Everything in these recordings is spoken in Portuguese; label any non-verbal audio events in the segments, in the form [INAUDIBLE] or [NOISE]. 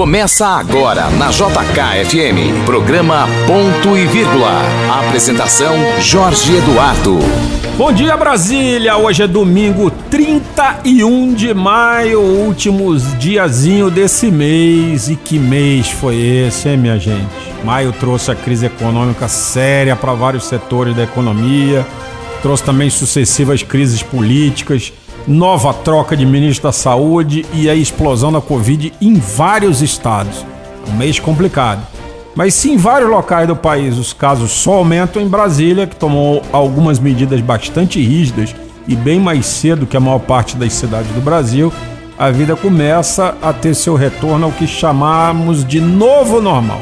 Começa agora na JKFM. Programa Ponto e Vírgula. Apresentação Jorge Eduardo. Bom dia, Brasília! Hoje é domingo 31 de maio, últimos diazinho desse mês. E que mês foi esse, hein, minha gente? Maio trouxe a crise econômica séria para vários setores da economia, trouxe também sucessivas crises políticas nova troca de ministro da Saúde e a explosão da Covid em vários estados. Um mês complicado. Mas se em vários locais do país os casos só aumentam, em Brasília, que tomou algumas medidas bastante rígidas e bem mais cedo que a maior parte das cidades do Brasil, a vida começa a ter seu retorno ao que chamamos de novo normal.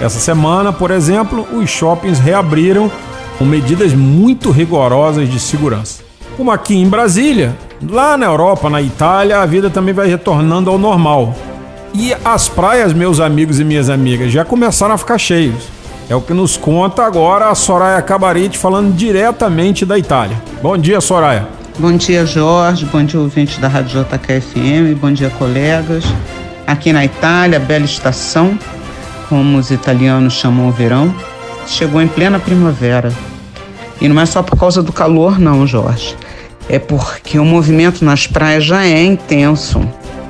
Essa semana, por exemplo, os shoppings reabriram com medidas muito rigorosas de segurança. Como aqui em Brasília, lá na Europa, na Itália, a vida também vai retornando ao normal. E as praias, meus amigos e minhas amigas, já começaram a ficar cheios. É o que nos conta agora a Soraya Cabarete falando diretamente da Itália. Bom dia, Soraya. Bom dia, Jorge. Bom dia, ouvinte da Rádio JKFM. Bom dia, colegas. Aqui na Itália, bela estação, como os italianos chamam o verão, chegou em plena primavera. E não é só por causa do calor, não, Jorge é porque o movimento nas praias já é intenso,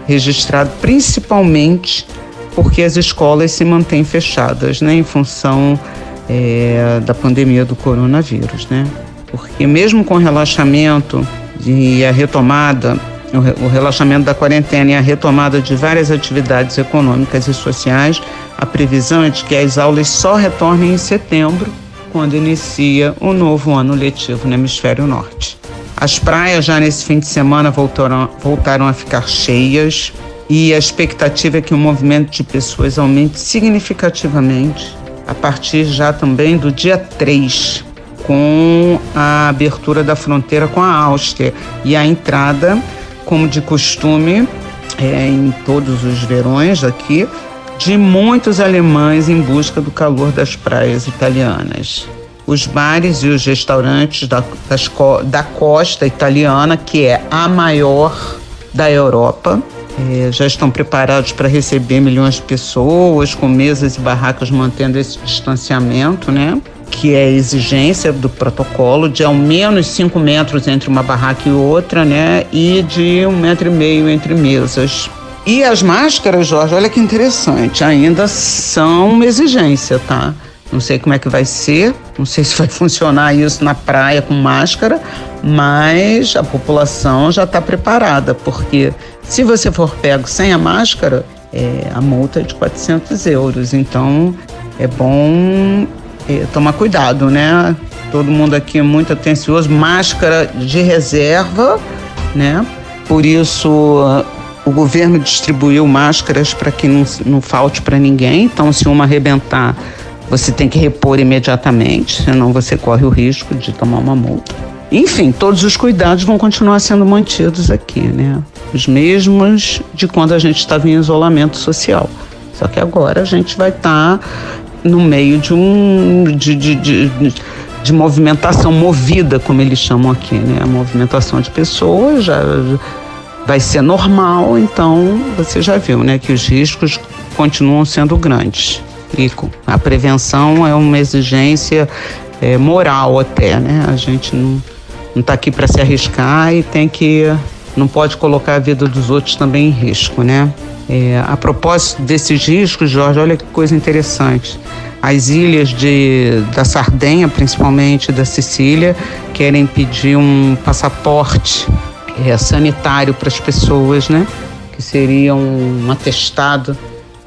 registrado principalmente porque as escolas se mantêm fechadas, né, em função é, da pandemia do coronavírus, né? Porque mesmo com o relaxamento e a retomada, o relaxamento da quarentena e a retomada de várias atividades econômicas e sociais, a previsão é de que as aulas só retornem em setembro, quando inicia o novo ano letivo no hemisfério norte. As praias já nesse fim de semana voltaram, voltaram a ficar cheias e a expectativa é que o movimento de pessoas aumente significativamente a partir já também do dia 3, com a abertura da fronteira com a Áustria e a entrada, como de costume, é, em todos os verões aqui, de muitos alemães em busca do calor das praias italianas os bares e os restaurantes da, das, da costa italiana, que é a maior da Europa. É, já estão preparados para receber milhões de pessoas, com mesas e barracas mantendo esse distanciamento, né? Que é a exigência do protocolo de ao menos 5 metros entre uma barraca e outra, né? E de um metro e meio entre mesas. E as máscaras, Jorge, olha que interessante, ainda são uma exigência, tá? Não sei como é que vai ser, não sei [LAUGHS] se vai funcionar isso na praia com máscara, mas a população já está preparada, porque se você for pego sem a máscara, é, a multa é de 400 euros. Então é bom é, tomar cuidado, né? Todo mundo aqui é muito atencioso, máscara de reserva, né? Por isso o governo distribuiu máscaras para que não, não falte para ninguém. Então, se uma arrebentar, você tem que repor imediatamente, senão você corre o risco de tomar uma multa. Enfim, todos os cuidados vão continuar sendo mantidos aqui, né? Os mesmos de quando a gente estava em isolamento social. Só que agora a gente vai estar tá no meio de um de, de, de, de, movimentação movida, como eles chamam aqui, né? A movimentação de pessoas já vai ser normal, então você já viu, né, que os riscos continuam sendo grandes. A prevenção é uma exigência é, moral até, né? A gente não está aqui para se arriscar e tem que não pode colocar a vida dos outros também em risco, né? É, a propósito desses riscos, Jorge, olha que coisa interessante. As ilhas de, da Sardenha, principalmente da Sicília, querem pedir um passaporte é, sanitário para as pessoas, né? Que seria um atestado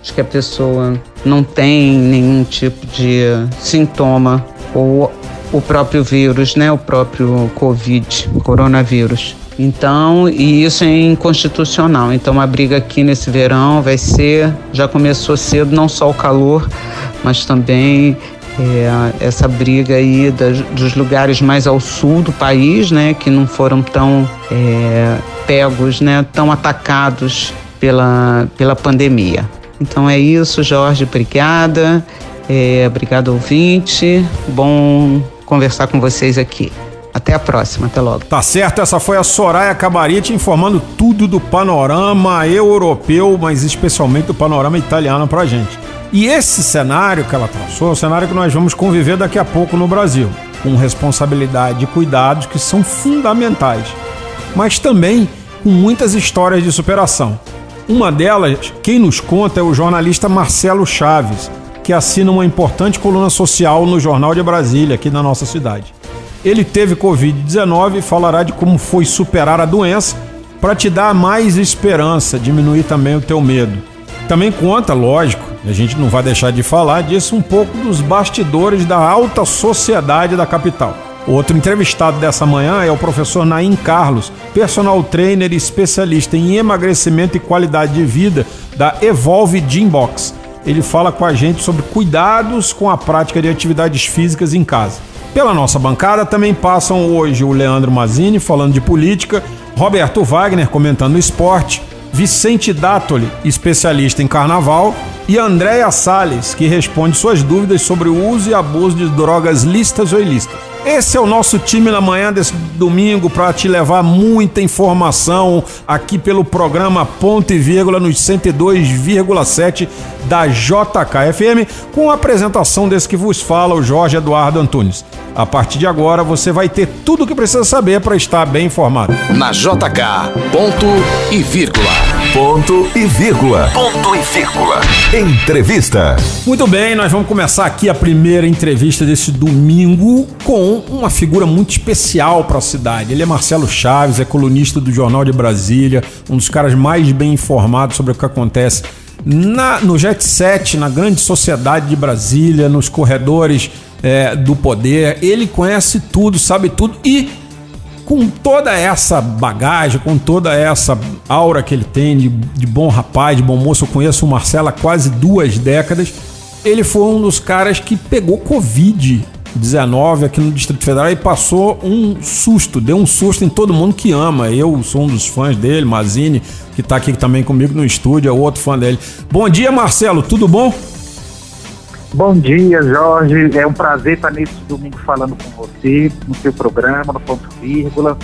de que a pessoa não tem nenhum tipo de sintoma ou o próprio vírus, né, o próprio Covid, coronavírus. Então, e isso é inconstitucional. Então, a briga aqui nesse verão vai ser, já começou cedo, não só o calor, mas também é, essa briga aí das, dos lugares mais ao sul do país, né, que não foram tão é, pegos, né, tão atacados pela, pela pandemia. Então é isso, Jorge, obrigada. É, obrigado, ouvinte. Bom conversar com vocês aqui. Até a próxima, até logo. Tá certo, essa foi a Soraya Cabarite informando tudo do panorama europeu, mas especialmente do panorama italiano pra gente. E esse cenário que ela traçou é o cenário que nós vamos conviver daqui a pouco no Brasil, com responsabilidade e cuidados que são fundamentais, mas também com muitas histórias de superação. Uma delas, quem nos conta é o jornalista Marcelo Chaves, que assina uma importante coluna social no Jornal de Brasília, aqui na nossa cidade. Ele teve Covid-19 e falará de como foi superar a doença para te dar mais esperança, diminuir também o teu medo. Também conta, lógico, a gente não vai deixar de falar disso, um pouco dos bastidores da alta sociedade da capital. Outro entrevistado dessa manhã é o professor Naim Carlos, personal trainer e especialista em emagrecimento e qualidade de vida da Evolve Gymbox. Ele fala com a gente sobre cuidados com a prática de atividades físicas em casa. Pela nossa bancada também passam hoje o Leandro Mazini falando de política, Roberto Wagner comentando esporte, Vicente Dátoli, especialista em carnaval, e Andréia Salles, que responde suas dúvidas sobre o uso e abuso de drogas listas ou ilícitas. Esse é o nosso time na manhã desse domingo para te levar muita informação aqui pelo programa Ponto e Vírgula nos 102,7 da JKFM, com a apresentação desse que vos fala, o Jorge Eduardo Antunes. A partir de agora você vai ter tudo o que precisa saber para estar bem informado. Na JK, ponto e vírgula. Ponto e vírgula. Ponto e vírgula. Entrevista. Muito bem, nós vamos começar aqui a primeira entrevista desse domingo com uma figura muito especial para a cidade. Ele é Marcelo Chaves, é colunista do Jornal de Brasília, um dos caras mais bem informados sobre o que acontece na, no Jet Set, na grande sociedade de Brasília, nos corredores é, do poder. Ele conhece tudo, sabe tudo e com toda essa bagagem, com toda essa aura que ele tem de, de bom rapaz, de bom moço, eu conheço o Marcelo há quase duas décadas. Ele foi um dos caras que pegou Covid 19 aqui no Distrito Federal e passou um susto, deu um susto em todo mundo que ama. Eu sou um dos fãs dele, Mazini, que está aqui também comigo no estúdio, é outro fã dele. Bom dia, Marcelo, tudo bom? Bom dia, Jorge. É um prazer estar nesse domingo falando com você, no seu programa, no ponto vírgula,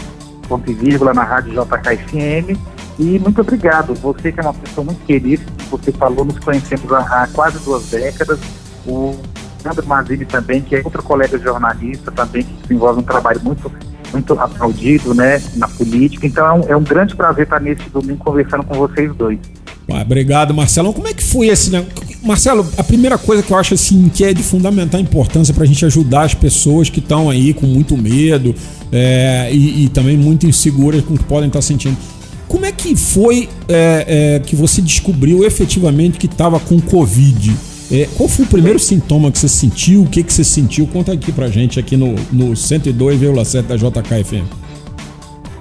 ponto e vírgula na Rádio JKFM. E muito obrigado. Você que é uma pessoa muito querida, você falou, nos conhecemos há, quase duas décadas. O Sandro Mazini também, que é outro colega jornalista também, que desenvolve um trabalho muito, muito aplaudido né, na política. Então é um, é um grande prazer estar nesse domingo conversando com vocês dois. Obrigado, Marcelão. Como é que foi esse, né? Marcelo, a primeira coisa que eu acho assim que é de fundamental importância para a gente ajudar as pessoas que estão aí com muito medo é, e, e, também muito inseguras com o que podem estar sentindo. Como é que foi é, que você descobriu efetivamente que estava com Covid? É, qual foi o primeiro sintoma que você sentiu? O que, que você sentiu? Conta aqui pra gente aqui no, no 102,7 da JKFM.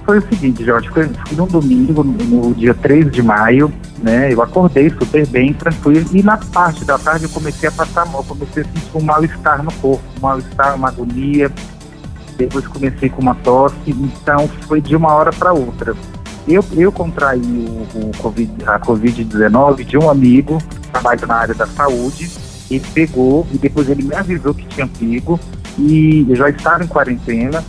Foi o seguinte, Jorge, foi, foi num domingo, no, no, dia 3 de maio, né? Eu acordei super bem, tranquilo, e na parte da tarde eu comecei a passar mal, comecei a sentir um mal-estar no corpo, um mal-estar, uma agonia, depois comecei com uma tosse, então foi de uma hora para outra. Eu, eu contraí o, o COVID, a Covid-19 de um amigo, trabalha na área da saúde, ele pegou e depois ele me avisou que tinha pego e eu já estava em quarentena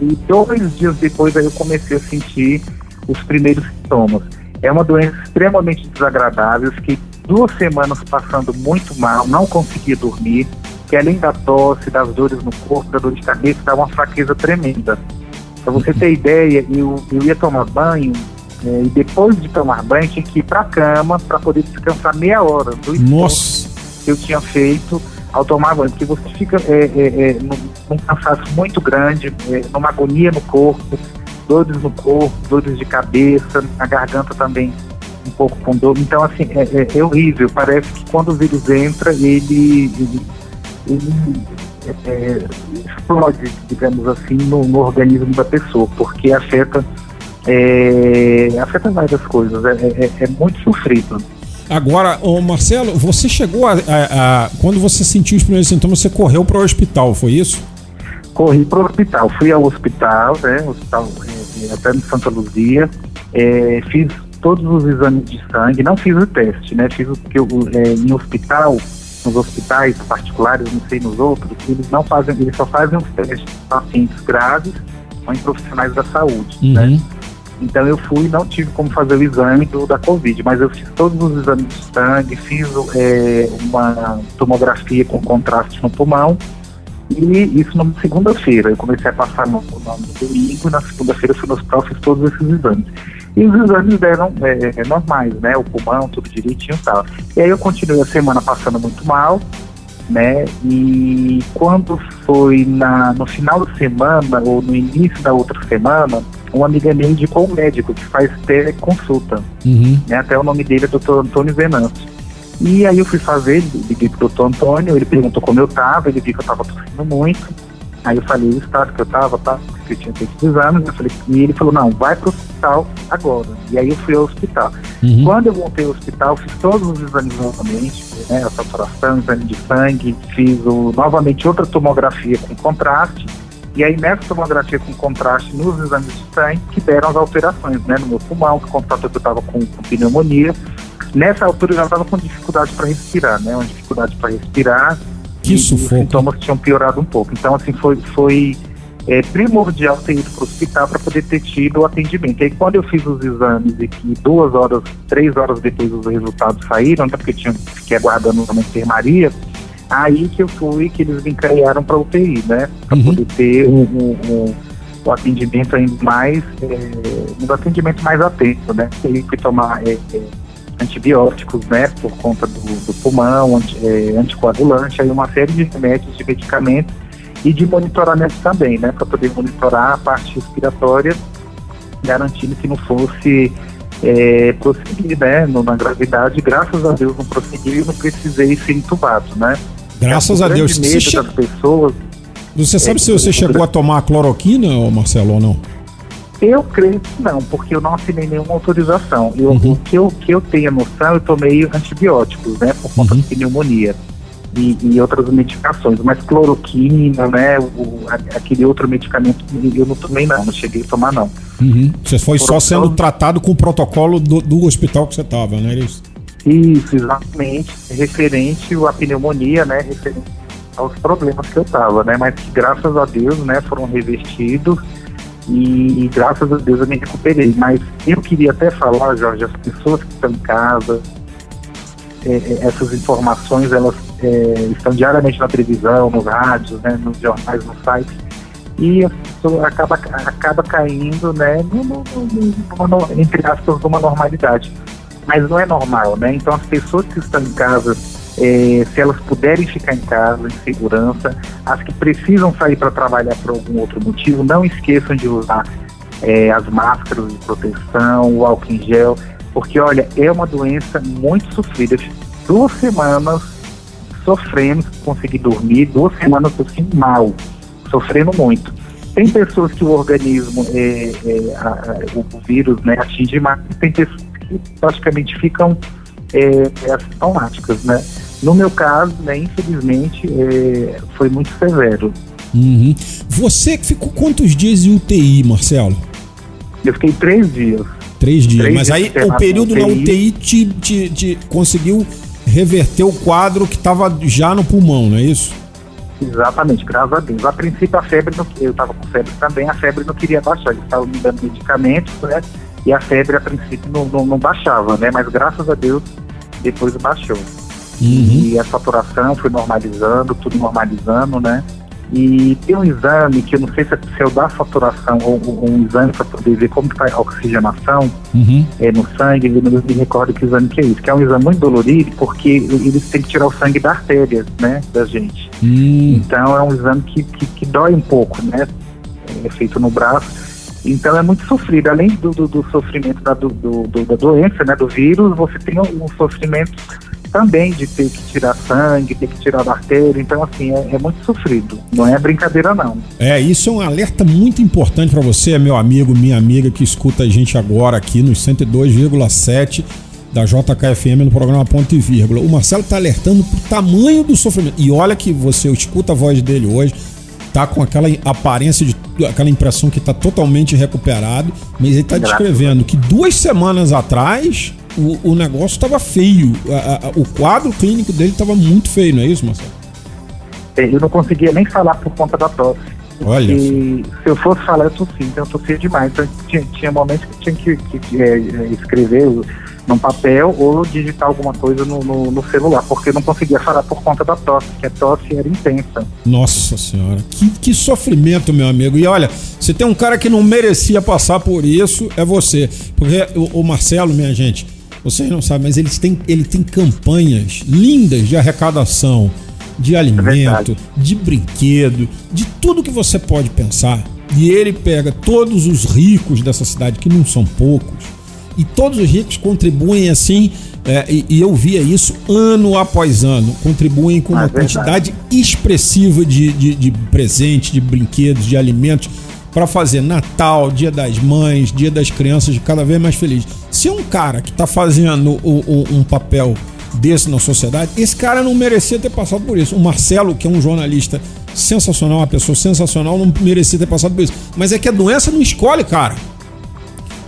e dois dias depois aí eu comecei a sentir os primeiros sintomas. É uma doença extremamente desagradável, fiquei duas semanas passando muito mal, não conseguia dormir, que além da tosse, das dores no corpo, da dor de cabeça, dava uma fraqueza tremenda. Para você ter ideia, eu, eu ia tomar banho é, e depois de tomar banho tinha que ir para a cama para poder descansar meia hora do Nossa. que eu tinha feito ao tomar banho, porque você fica é, é, é num, num, cansaço muito grande, é, numa agonia no corpo, dores no corpo, dores de cabeça, a garganta também um pouco com dor. Então, assim, é, é, é horrível. Parece que quando o vírus entra, ele, ele, ele é, explode, digamos assim, no, no, organismo da pessoa, porque afeta, é, afeta várias coisas, é, é, é muito sofrido. Agora, ô Marcelo, você chegou a, a, a, Quando você sentiu os primeiros sintomas, você correu para o hospital, foi isso? Corri para o hospital, fui ao hospital, né? Hospital é, até no Santa Luzia, é, fiz todos os exames de sangue, não fiz o teste, né? Fiz o que eu, é, em hospital nos hospitais particulares, não sei nos outros, eles não fazem, eles só fazem os testes de pacientes graves ou em profissionais da saúde, Uhum. né? Então eu fui e não tive como fazer o exame do, da Covid, mas eu fiz todos os exames de sangue, fiz é, uma tomografia com contraste no pulmão, e isso na segunda-feira. Eu comecei a passar no, no, no domingo e na segunda-feira fui no hospital fiz todos esses exames. E os exames deram é, normais, né? O pulmão, tudo direitinho e tal. E aí eu continuei a semana passando muito mal, né? E quando foi na, no final da semana ou no início da outra semana, uma amiga minha indicou um médico que faz teleconsulta, Uhum. né? Até o nome dele é Dr. Antônio Venâncio. E aí eu fui fazer, liguei pro Dr. Antônio, ele perguntou como eu tava, ele viu que eu tava tossindo muito. Aí eu falei o estado que eu tava, tá? Que eu tinha feito os exames, eu falei, e ele falou, não, vai pro hospital agora. E aí eu fui ao hospital. Uhum. Quando eu voltei ao hospital, fiz todos os exames novamente, né, a saturação, exame de sangue, fiz o- novamente outra tomografia com contraste, e aí nessa tomografia com contraste nos exames de sangue que deram as alterações, né, no meu pulmão, que constatou que eu estava com, com pneumonia. Nessa altura eu já estava com dificuldade para respirar, né, uma dificuldade para respirar, Que e os sufoco. sintomas tinham piorado um pouco. Então, assim, foi, foi é, primordial ter ido para o hospital para poder ter tido o atendimento. E aí, quando eu fiz os exames e que duas horas, três horas depois os resultados saíram, até porque tinha, fiquei aguardando uma enfermaria, aí que eu fui, que eles me encaminharam para UTI, né? Para Uhum. poder ter um, um- um- o atendimento ainda mais, é, um atendimento mais atento, né? E aí fui tomar é, é, antibióticos, né? Por conta do, do pulmão, anti, é, anticoagulante, aí uma série de remédios, de medicamentos e de monitoramento também, né? Para poder monitorar a parte respiratória, garantindo que não fosse é, prosseguir, né? no- Na gravidade, graças a Deus não prosseguiu e não precisei ser entubado, né? Graças É, a Deus. grande Você, medo che- das pessoas você sabe É, se você chegou a tomar a cloroquina, Marcelo, ou não? Eu creio que não, porque eu não assinei nenhuma autorização. Eu, Uhum. O que eu, que eu tenho noção, eu tomei antibióticos, né, por conta Uhum. de pneumonia e, e outras medicações. Mas cloroquina, né, o- aquele outro medicamento, eu não tomei não, não cheguei a tomar não. Uhum. Você foi só Protocolo- sendo tratado com o protocolo do, do hospital que você estava, né? Isso. Isso, exatamente, referente à pneumonia, né, referente aos problemas que eu tava, né, mas que graças a Deus, né, foram revertidos e, graças a Deus eu me recuperei. Mas eu queria até falar, Jorge, as pessoas que estão em casa, é, é, essas informações, elas é, estão diariamente na televisão, nos rádios, né, nos jornais, nos sites, e a pessoa acaba, acaba caindo, né, no, no- no- entre aspas, numa normalidade mas não é normal, né? Então as pessoas que estão em casa, eh, se elas puderem ficar em casa em segurança, as que precisam sair para trabalhar por algum outro motivo, não esqueçam de usar eh, as máscaras de proteção, o álcool em gel, porque olha, é uma doença muito sofrida. Duas semanas sofrendo, consegui dormir, duas semanas assim mal, sofrendo muito. Tem pessoas que o organismo, é, é, a- a- o vírus né, atinge mais, tem pessoas que praticamente ficam é, assintomáticas, né? No meu caso, né, infelizmente, é, foi muito severo. Uhum. Você que ficou quantos dias em UTI, Marcelo? Eu fiquei três dias. Três dias. Três Mas dias aí o período na. UTI te, te- te conseguiu reverter o quadro que estava já no pulmão, não é isso? Exatamente, graças a Deus. A princípio a febre, não, eu estava com febre também, a febre não queria baixar. Eles estavam me dando medicamentos, né? E a febre a princípio não, não, não baixava, né? Mas graças a Deus depois baixou. Uhum. E a saturação foi normalizando, tudo normalizando, né? E tem um exame que eu não sei se é, se é o da saturação ou, ou um exame para poder ver como está a oxigenação Uhum. é, no sangue, eu não me recordo que exame que é isso, que é um exame muito dolorido porque eles têm que tirar o sangue da artéria, né, da gente. Hum. Então é um exame que, que, que dói um pouco, né? É feito no braço. Então é muito sofrido. Além do, do, do sofrimento da, do, do- da doença, né? Do vírus, você tem um sofrimento também de ter que tirar sangue, ter que tirar artéria. Então, assim, é, é muito sofrido. Não é brincadeira, não. É, isso é um alerta muito importante para você, meu amigo, minha amiga que escuta a gente agora aqui nos 102,7 da JKFM no programa Ponto e Vírgula. O Marcelo tá alertando pro tamanho do sofrimento. E olha que você escuta a voz dele hoje, tá com aquela aparência de aquela impressão que tá totalmente recuperado, mas ele tá descrevendo que duas semanas atrás o, o negócio estava feio. A- a- o quadro clínico dele estava muito feio, não é isso, Marcelo? É, Eu não conseguia nem falar por conta da tosse. Olha E se eu fosse falar, eu tossia, então eu tossia demais. Então tinha, tinha momentos que tinha que, que- que, é, é, escrever num papel ou digitar alguma coisa no, no- no celular, porque não conseguia falar por conta da tosse, que a tosse era intensa. Nossa senhora, que, que sofrimento, meu amigo. E olha, se tem um cara que não merecia passar por isso, é você. Porque o, o Marcelo, minha gente, vocês não sabem, mas eles têm, ele tem campanhas lindas de arrecadação, de alimento, verdade. de brinquedo, de tudo que você pode pensar. E ele pega todos os ricos dessa cidade, que não são poucos, e todos os ricos contribuem assim, é, e, e eu via isso ano após ano, contribuem com Ah, uma é quantidade expressiva de, de, de presentes, de brinquedos, de alimentos para fazer Natal, Dia das Mães, Dia das Crianças cada vez mais feliz. Se um cara que está fazendo um papel desse na sociedade, esse cara não merecia ter passado por isso. O Marcelo, que é um jornalista sensacional, uma pessoa sensacional, não merecia ter passado por isso. Mas é que a doença não escolhe, cara.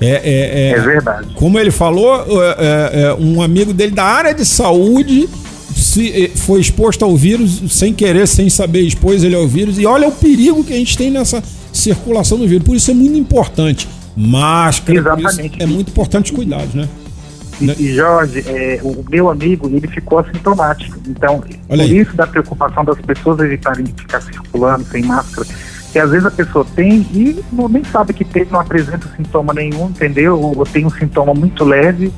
É, é, É verdade. como ele falou, é, é, é, um amigo dele da área de saúde se, é, foi exposto ao vírus sem querer, sem saber, expôs ele ao vírus. E olha o perigo que a gente tem nessa circulação do vírus. Por isso é muito importante. Máscara, Exatamente. é muito importante os cuidados, né? E, Né? e, Jorge, é, o meu amigo, ele ficou assintomático. Então, Olha por aí. isso da preocupação das pessoas evitarem ficar circulando sem máscara, que às vezes a pessoa tem e não, nem sabe que tem, não apresenta sintoma nenhum, entendeu? Ou, ou tem um sintoma muito leve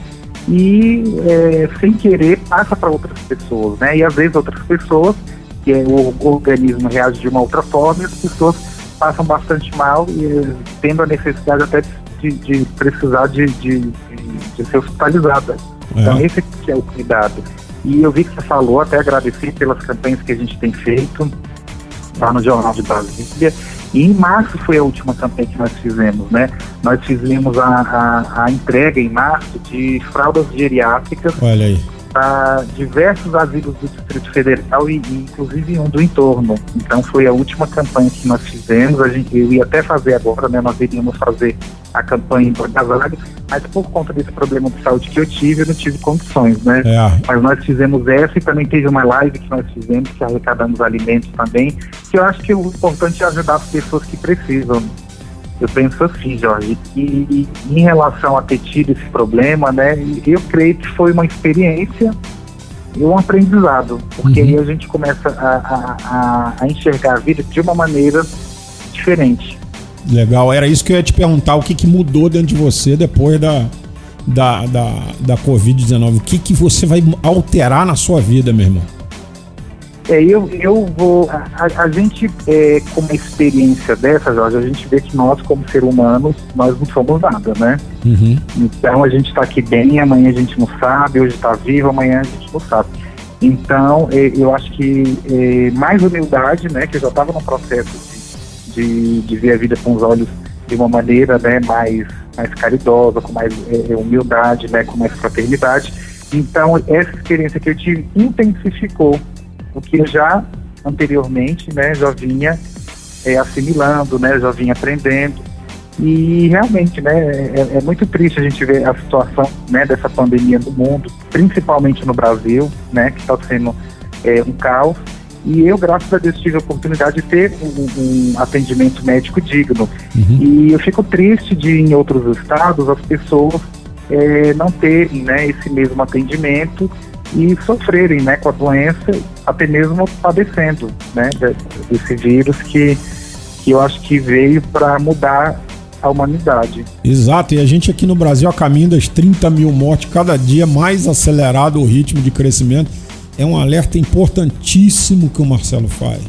e, é, sem querer, passa para outras pessoas, né? E às vezes outras pessoas, que é, o organismo reage de uma outra forma e as pessoas passam bastante mal e eh, tendo a necessidade até de, de precisar de, de, de- de ser hospitalizada. Então É. esse que é o cuidado. E eu vi que você falou, até agradecer pelas campanhas que a gente tem feito lá no Jornal de Brasília. E em março foi a última campanha que nós fizemos, né? Nós fizemos a, a, a entrega em março de fraldas geriátricas Olha aí. Para diversos asilos do Distrito Federal e, e inclusive um do entorno. Então foi a última campanha que nós fizemos. A gente eu ia até fazer agora, né? Nós iríamos fazer a campanha em Alegre, mas por conta desse problema de saúde que eu tive, eu não tive condições, né? É, Mas nós fizemos essa e também teve uma live que nós fizemos, que arrecadamos alimentos também, que eu acho que o importante é ajudar as pessoas que precisam. Eu penso assim, Jorge, e, e em relação a ter tido esse problema, né, eu creio que foi uma experiência e um aprendizado, porque Uhum. aí a gente começa a, a- a- a enxergar a vida de uma maneira diferente. legal. Era isso que eu ia te perguntar. O que, que mudou dentro de você depois da, da, da, da Covid-19? O que, que você vai alterar na sua vida, meu irmão? É, eu, eu vou. A, a- gente, é, com uma experiência dessa, Jorge, a gente vê que nós, como ser humanos, nós não somos nada, né? Uhum. Então a gente está aqui bem, amanhã a gente não sabe, hoje está vivo, amanhã a gente não sabe. Então é, eu acho que é, mais humildade, né? Que eu já estava no processo de, de, de ver a vida com os olhos de uma maneira né, mais, mais caridosa, com mais é, humildade, né, com mais fraternidade. Então essa experiência que eu tive intensificou o que eu já anteriormente né, já vinha é, assimilando, né, já vinha aprendendo. E realmente, né, é, é muito triste a gente ver a situação né, dessa pandemia no mundo, principalmente no Brasil, né, que está sendo é, um caos. E eu, graças a Deus, tive a oportunidade de ter um, um atendimento médico digno. Uhum. E eu fico triste de, em outros estados, as pessoas é, não terem né, esse mesmo atendimento e sofrerem né, com a doença, até mesmo padecendo né, de- desse vírus que, que eu acho que veio para mudar a humanidade. Exato, e a gente aqui no Brasil a caminho das 30 mil mortes, cada dia mais acelerado o ritmo de crescimento. É um alerta importantíssimo que o Marcelo faz.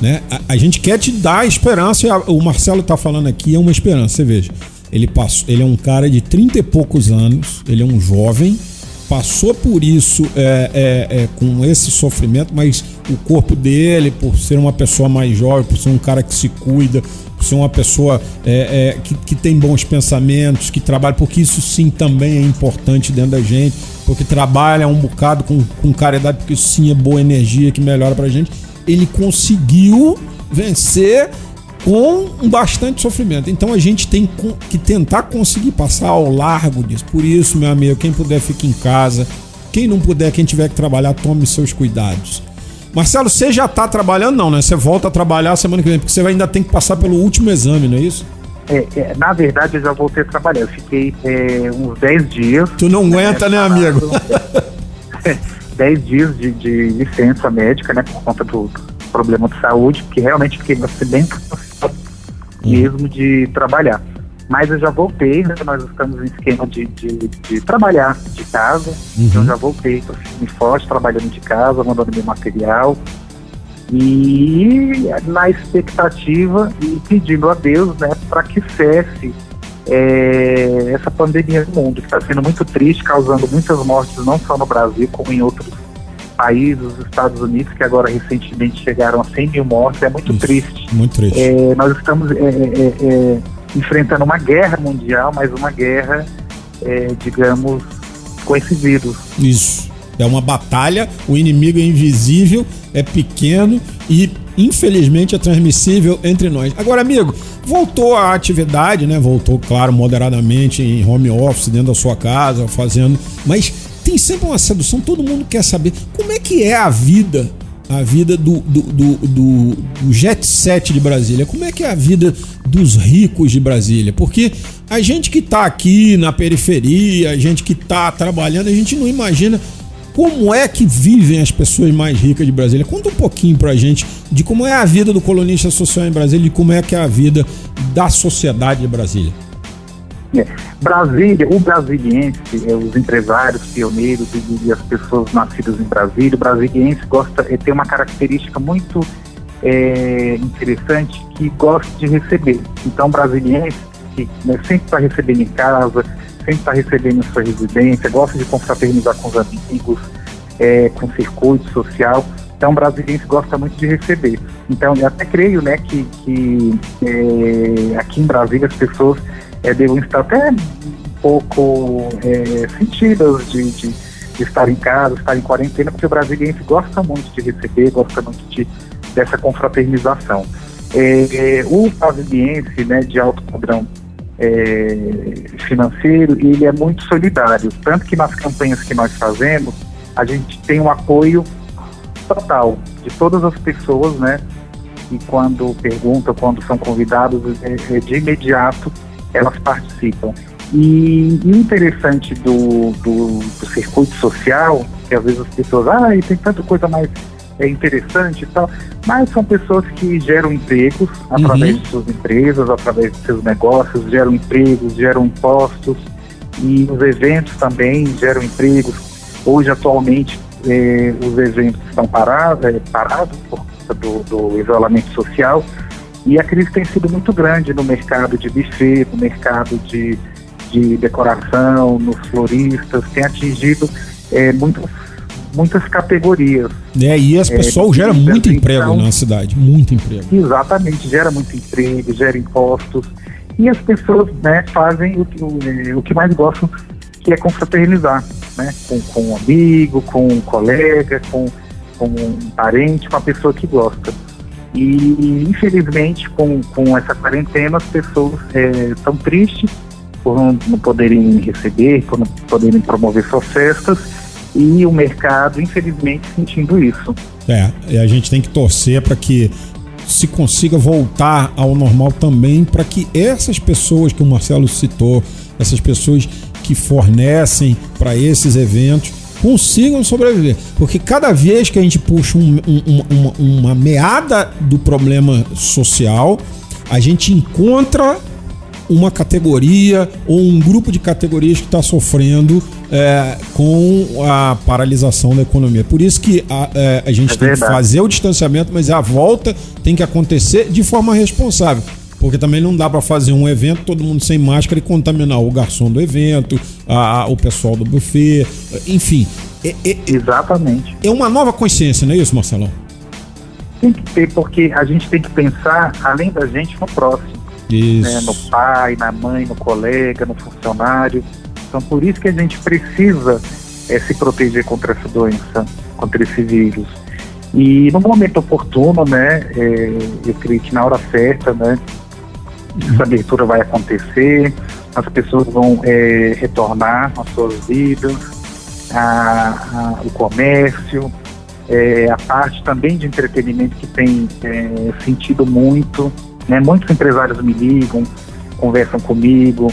Né? A, a gente quer te dar esperança, e a- o Marcelo está falando aqui, é uma esperança. Você veja, ele, passou, ele é um cara de 30 e poucos anos, ele é um jovem, passou por isso é, é, é, com esse sofrimento, mas o corpo dele, por ser uma pessoa mais jovem, por ser um cara que se cuida, por ser uma pessoa é, é, que, que tem bons pensamentos, que trabalha, porque isso sim também é importante dentro da gente, porque trabalha um bocado com, com caridade, porque isso sim é boa energia que melhora pra gente. Ele conseguiu vencer com bastante sofrimento. Então a gente tem que tentar conseguir passar ao largo disso. Por isso, meu amigo, quem puder fique em casa. Quem não puder, quem tiver que trabalhar, tome seus cuidados. Marcelo, você já tá trabalhando, não, né? Você volta a trabalhar semana que vem, porque você ainda tem que passar pelo último exame, não é isso? É, é, na verdade, eu já voltei a trabalhar. Eu fiquei é, uns 10 dias. Tu não aguenta, né, amigo? 10 [LAUGHS] dias de, de, licença médica, né, por conta do, do problema de saúde, porque realmente fiquei bem uhum. mesmo de trabalhar. Mas eu já voltei, né, nós estamos em esquema de, de, de trabalhar de casa, uhum. então já voltei para firme forte, trabalhando de casa, mandando meu material, e na expectativa e pedindo a Deus né, para que cesse é, essa pandemia no mundo, que está sendo muito triste, causando muitas mortes, não só no Brasil, como em outros países, os Estados Unidos, que agora recentemente chegaram a 100 mil mortes, é muito Isso, triste. Muito triste. É, nós estamos é, é, é, enfrentando uma guerra mundial, mas uma guerra, é, digamos, com esse vírus. Isso. É uma batalha, o inimigo é invisível, é pequeno e infelizmente é transmissível entre nós. Agora, amigo, voltou a atividade, né? Voltou, claro, moderadamente em home office, dentro da sua casa, fazendo. Mas tem sempre uma sedução, todo mundo quer saber como é que é a vida. A vida do, do, do, do, jet set de Brasília. Como é que é a vida dos ricos de Brasília? Porque a gente que está aqui na periferia, a gente que está trabalhando, a gente não imagina como é que vivem as pessoas mais ricas de Brasília? Conta um pouquinho pra gente de como é a vida do colunista social em Brasília e como é que é a vida da sociedade de Brasília. É, Brasília, o brasiliense, é, os empresários, pioneiros e, e, as pessoas nascidas em Brasília, o brasiliense gosta, é, tem uma característica muito é, interessante que gosta de receber. Então, o brasiliense, que né, sempre está recebendo em casa, sempre está recebendo em sua residência, gosta de confraternizar com os amigos, é, com circuito social. Então, o brasileiro gosta muito de receber. Então, eu até creio né, que, que é, aqui em Brasília as pessoas é, devem estar até um pouco é, sentidas de, de, de, estar em casa, estar em quarentena, porque o brasileiro gosta muito de receber, gosta muito de, dessa confraternização. É, o brasiliense né, de alto padrão é, financeiro ele é muito solidário. Tanto que nas campanhas que nós fazemos, a gente tem um apoio total de todas as pessoas, né? E quando perguntam, quando são convidados, é, é, de imediato elas participam. E, e o interessante do, do, do, circuito social, que às vezes as pessoas, ah, tem tanta coisa mais é interessante e tal, mas são pessoas que geram empregos através uhum. de suas empresas, através de seus negócios, geram empregos, geram impostos e os eventos também geram empregos. Hoje, atualmente, eh, os eventos estão parados, eh, parados por conta do, do isolamento social e a crise tem sido muito grande no mercado de buffet, no mercado de, de decoração, nos floristas, tem atingido é, muitas muitas categorias. É, e esse pessoal é, gera muito emprego então, na cidade, muito emprego. Exatamente, gera muito emprego, gera impostos. E as pessoas né, fazem o, o, o que mais gostam, que é confraternizar, né? Com, com um amigo, com um colega, com, com um parente, com a pessoa que gosta. E infelizmente com, com essa quarentena as pessoas estão é, tristes por não, não poderem receber, por não poderem promover suas festas e o mercado, infelizmente, sentindo isso. É, e a gente tem que torcer para que se consiga voltar ao normal também, para que essas pessoas que o Marcelo citou, essas pessoas que fornecem para esses eventos, consigam sobreviver. Porque cada vez que a gente puxa um, um, uma, uma meada do problema social, a gente encontra uma categoria ou um grupo de categorias que está sofrendo é, com a paralisação da economia. Por isso que a, é, a gente é tem que fazer o distanciamento, mas a volta tem que acontecer de forma responsável. Porque também não dá para fazer um evento todo mundo sem máscara e contaminar o garçom do evento, a, a, o pessoal do buffet, enfim. É, é, Exatamente. É uma nova consciência, não é isso, Marcelão? Tem que ter, porque a gente tem que pensar, além da gente, no próximo. Né, no pai, na mãe, no colega, no funcionário. Então, por isso que a gente precisa é, se proteger contra essa doença, contra esse vírus. E no momento oportuno, né, é, eu creio que na hora certa, né, essa abertura vai acontecer, as pessoas vão é, retornar às suas vidas, a, a, o comércio, é, a parte também de entretenimento que tem é, sentido muito. Né? Muitos empresários me ligam, conversam comigo,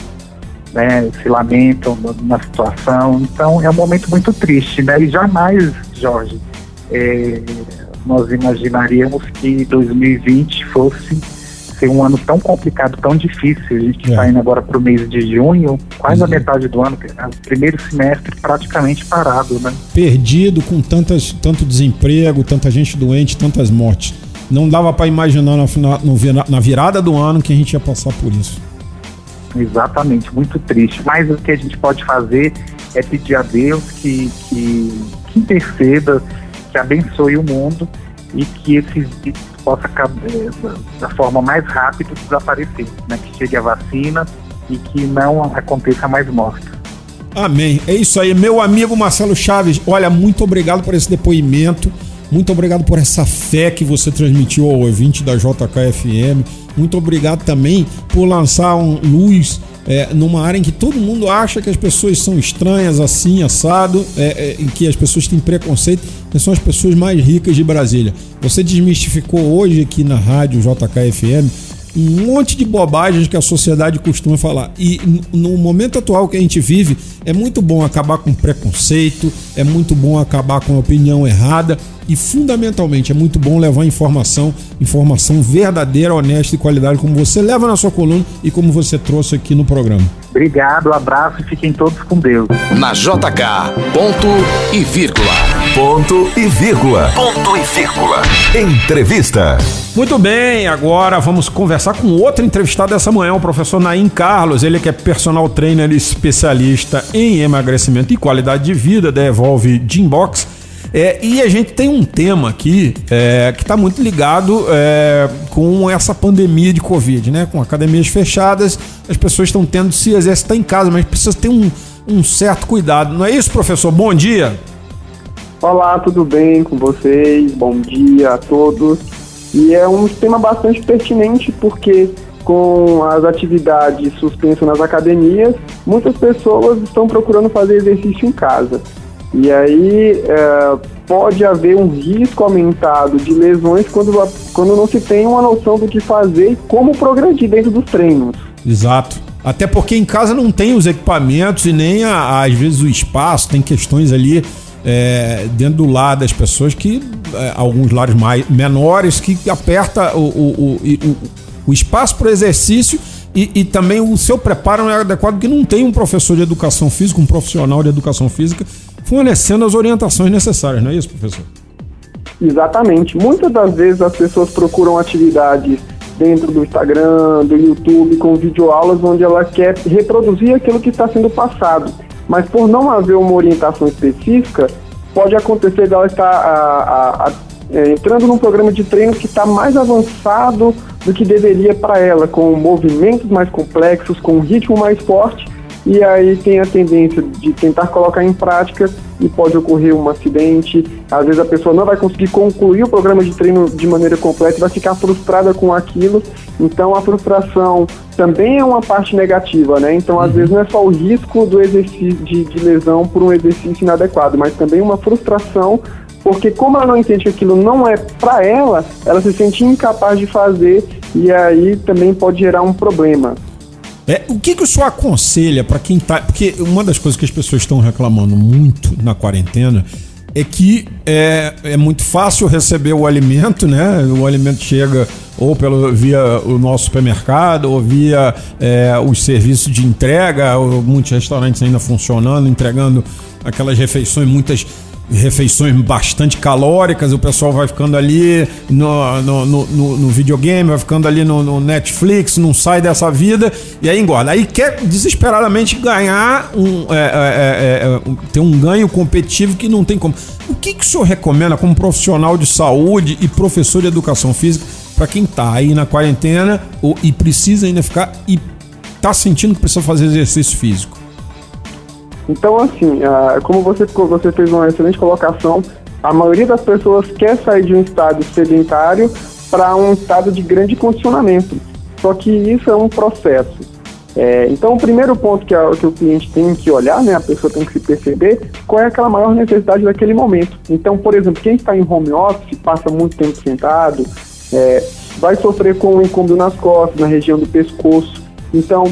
né? se lamentam na situação. Então é um momento muito triste, né? E jamais, Jorge, é, nós imaginaríamos que 2020 fosse ser um ano tão complicado, tão difícil. A gente está é. indo agora para o mês de junho, quase uhum. a metade do ano, o primeiro semestre praticamente parado, né? Perdido, com tantas, tanto desemprego, tanta gente doente, tantas mortes. Não dava para imaginar final, no, na virada do ano que a gente ia passar por isso. Exatamente, muito triste. Mas o que a gente pode fazer é pedir a Deus que, que, que interceda, que abençoe o mundo e que esse vírus possa, da forma mais rápida, desaparecer, né? que chegue a vacina e que não aconteça mais mortes. Amém. É isso aí, meu amigo Marcelo Chaves. Olha, muito obrigado por esse depoimento. Muito obrigado por essa fé que você transmitiu ao ouvinte da JKFM. Muito obrigado também por lançar um luz é, numa área em que todo mundo acha que as pessoas são estranhas, assim, assado, é, é, em que as pessoas têm preconceito, que são as pessoas mais ricas de Brasília. Você desmistificou hoje aqui na rádio JKFM um monte de bobagens que a sociedade costuma falar. E no momento atual que a gente vive, é muito bom acabar com preconceito, é muito bom acabar com a opinião errada e fundamentalmente é muito bom levar informação, informação verdadeira, honesta e qualidade, como você leva na sua coluna e como você trouxe aqui no programa. Obrigado, abraço e fiquem todos com Deus. Na JK, ponto e vírgula. Ponto e vírgula. Ponto e vírgula. Entrevista. Muito bem, agora vamos conversar com outro entrevistado dessa manhã, o professor Naim Carlos. Ele que é personal trainer especialista em emagrecimento e qualidade de vida da Evolve Gymbox é, e a gente tem um tema aqui é, que está muito ligado é, com essa pandemia de Covid, né? Com academias fechadas, as pessoas estão tendo de se exercitar em casa, mas precisa ter um, um certo cuidado. Não é isso, professor? Bom dia. Olá, tudo bem com vocês? Bom dia a todos. E é um tema bastante pertinente porque com as atividades suspensas nas academias, muitas pessoas estão procurando fazer exercício em casa. E aí é, pode haver um risco aumentado de lesões quando, quando não se tem uma noção do que fazer e como progredir dentro dos treinos. Exato. Até porque em casa não tem os equipamentos e nem a, às vezes o espaço, tem questões ali é, dentro do lar das pessoas que é, alguns lares mais menores que aperta o, o, o, o espaço para o exercício e, e, também o seu preparo não é adequado porque não tem um professor de educação física, um profissional de educação física fornecendo as orientações necessárias, não é isso, professor? Exatamente. Muitas das vezes as pessoas procuram atividades dentro do Instagram, do YouTube, com videoaulas onde ela quer reproduzir aquilo que está sendo passado. Mas por não haver uma orientação específica, pode acontecer dela estar a, a, a, é, entrando num programa de treino que está mais avançado do que deveria para ela, com movimentos mais complexos, com um ritmo mais forte, e aí tem a tendência de tentar colocar em prática e pode ocorrer um acidente. Às vezes a pessoa não vai conseguir concluir o programa de treino de maneira completa e vai ficar frustrada com aquilo. Então a frustração também é uma parte negativa, né? Então às uhum. vezes não é só o risco do exercício de, de lesão por um exercício inadequado, mas também uma frustração porque como ela não entende que aquilo não é para ela, ela se sente incapaz de fazer e aí também pode gerar um problema. É, o que, que o senhor aconselha para quem tá. Porque uma das coisas que as pessoas estão reclamando muito na quarentena é que é, é muito fácil receber o alimento, né? O alimento chega ou pelo, via o nosso supermercado, ou via é, os serviços de entrega, muitos restaurantes ainda funcionando, entregando aquelas refeições, muitas refeições bastante calóricas, o pessoal vai ficando ali no, no, no, no videogame, vai ficando ali no, Netflix, não sai dessa vida e aí engorda. Aí quer desesperadamente ganhar um, é, é, é, é ter um ganho competitivo que não tem como. O que, que o senhor recomenda como profissional de saúde e professor de educação física para quem está aí na quarentena ou, e precisa ainda ficar e está sentindo que precisa fazer exercício físico? Então, assim, como você, você fez uma excelente colocação, a maioria das pessoas quer sair de um estado sedentário para um estado de grande condicionamento. Só que isso é um processo. É, então, o primeiro ponto que, a, que, o cliente tem que olhar, né, a pessoa tem que se perceber qual é aquela maior necessidade daquele momento. Então, por exemplo, quem está em home office, passa muito tempo sentado, é, vai sofrer com um incômodo nas costas, na região do pescoço. Então,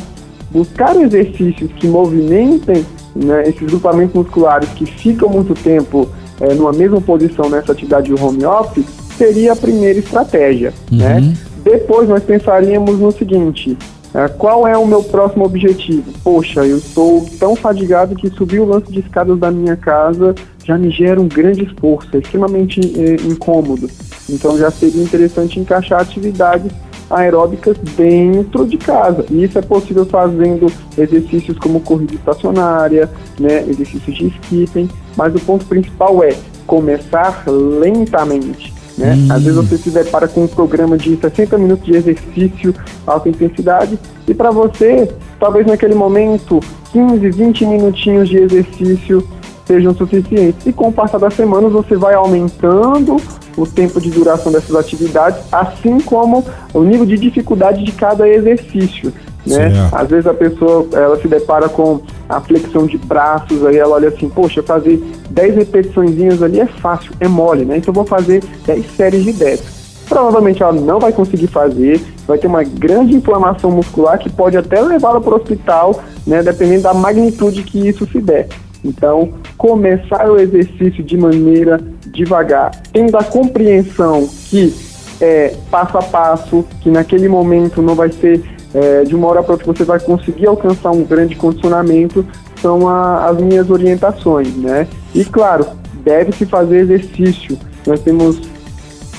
buscar exercícios que movimentem né, esses grupamentos musculares que ficam muito tempo é, numa mesma posição nessa atividade de home office seria a primeira estratégia. Uhum. Né? Depois nós pensaríamos no seguinte: é, qual é o meu próximo objetivo? Poxa, eu estou tão fadigado que subir o lance de escadas da minha casa já me gera um grande esforço, é extremamente é, incômodo. Então já seria interessante encaixar atividades aeróbicas dentro de casa. E isso é possível fazendo exercícios como corrida estacionária, né, exercícios de skipping, mas o ponto principal é começar lentamente. Né? Hum. Às vezes você se depara com um programa de 60 minutos de exercício alta intensidade e para você, talvez naquele momento, 15, 20 minutinhos de exercício sejam suficientes. E com o passar das semanas você vai aumentando o tempo de duração dessas atividades, assim como o nível de dificuldade de cada exercício. Né? Às vezes a pessoa ela se depara com a flexão de braços, aí ela olha assim, poxa, fazer 10 repetições ali é fácil, é mole, né? Então vou fazer 10 séries de 10. Provavelmente ela não vai conseguir fazer, vai ter uma grande inflamação muscular que pode até levá-la para o hospital, né? Dependendo da magnitude que isso se der. Então, começar o exercício de maneira devagar, tendo a compreensão que é passo a passo, que naquele momento não vai ser é, de uma hora para outra você vai conseguir alcançar um grande condicionamento, são a, as minhas orientações, né? E claro, deve-se fazer exercício. Nós temos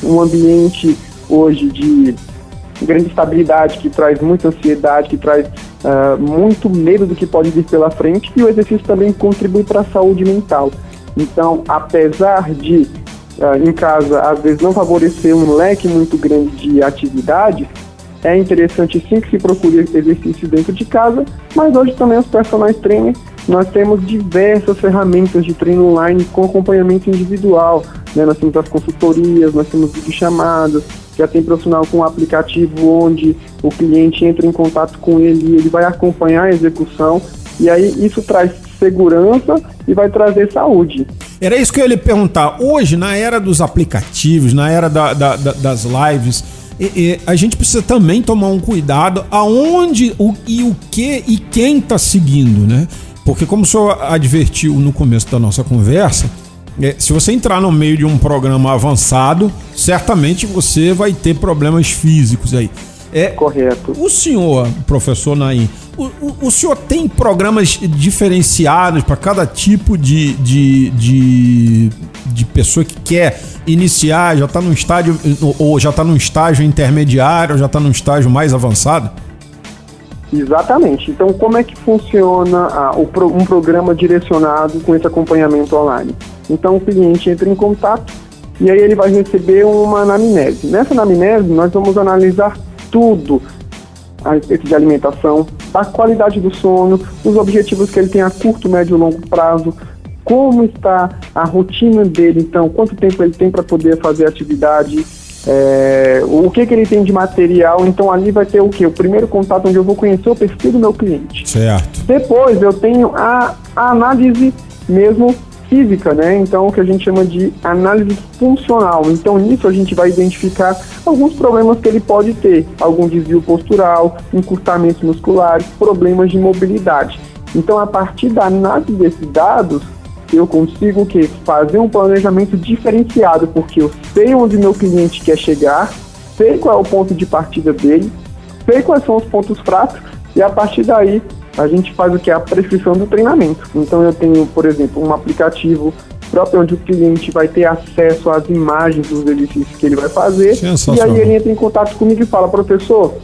um ambiente hoje de grande estabilidade, que traz muita ansiedade, que traz uh, muito medo do que pode vir pela frente, e o exercício também contribui para a saúde mental. Então, apesar de uh, em casa às vezes não favorecer um leque muito grande de atividades, é interessante sim que se procure exercício dentro de casa, mas hoje também os personagens trainers nós temos diversas ferramentas de treino online com acompanhamento individual. Né? Nós temos as consultorias, nós temos videochamadas, já tem profissional com um aplicativo onde o cliente entra em contato com ele e ele vai acompanhar a execução. E aí isso traz segurança e vai trazer saúde. Era isso que eu ia lhe perguntar. Hoje, na era dos aplicativos, na era da, da, da, das lives, e, e, a gente precisa também tomar um cuidado aonde o, e o que e quem está seguindo, né? Porque como o senhor advertiu no começo da nossa conversa, se você entrar no meio de um programa avançado, certamente você vai ter problemas físicos aí. É, Correto. O senhor, professor Naim, o, o, o senhor tem programas diferenciados para cada tipo de, de, de, de, pessoa que quer iniciar, já está no estágio, ou já está no estágio intermediário, ou já está no estágio mais avançado? Exatamente. Então, como é que funciona a, um programa direcionado com esse acompanhamento online? Então, o cliente entra em contato e aí ele vai receber uma anamnese. Nessa anamnese, nós vamos analisar tudo a respeito de alimentação, a qualidade do sono, os objetivos que ele tem a curto, médio e longo prazo, como está a rotina dele, então, quanto tempo ele tem para poder fazer atividade, é, o que, que ele tem de material, então ali vai ter o que? O primeiro contato onde eu vou conhecer o perfil do meu cliente. Certo. Depois eu tenho a, a análise mesmo física, né? Então, o que a gente chama de análise funcional. Então, nisso a gente vai identificar alguns problemas que ele pode ter, algum desvio postural, encurtamentos musculares, problemas de mobilidade. Então, a partir da análise desses dados, eu consigo que fazer um planejamento diferenciado, porque eu sei onde meu cliente quer chegar, sei qual é o ponto de partida dele, sei quais são os pontos fracos e a partir daí a gente faz o que é a prescrição do treinamento. Então eu tenho, por exemplo, um aplicativo próprio onde o cliente vai ter acesso às imagens dos exercícios que ele vai fazer e aí ele entra em contato comigo e fala, professor,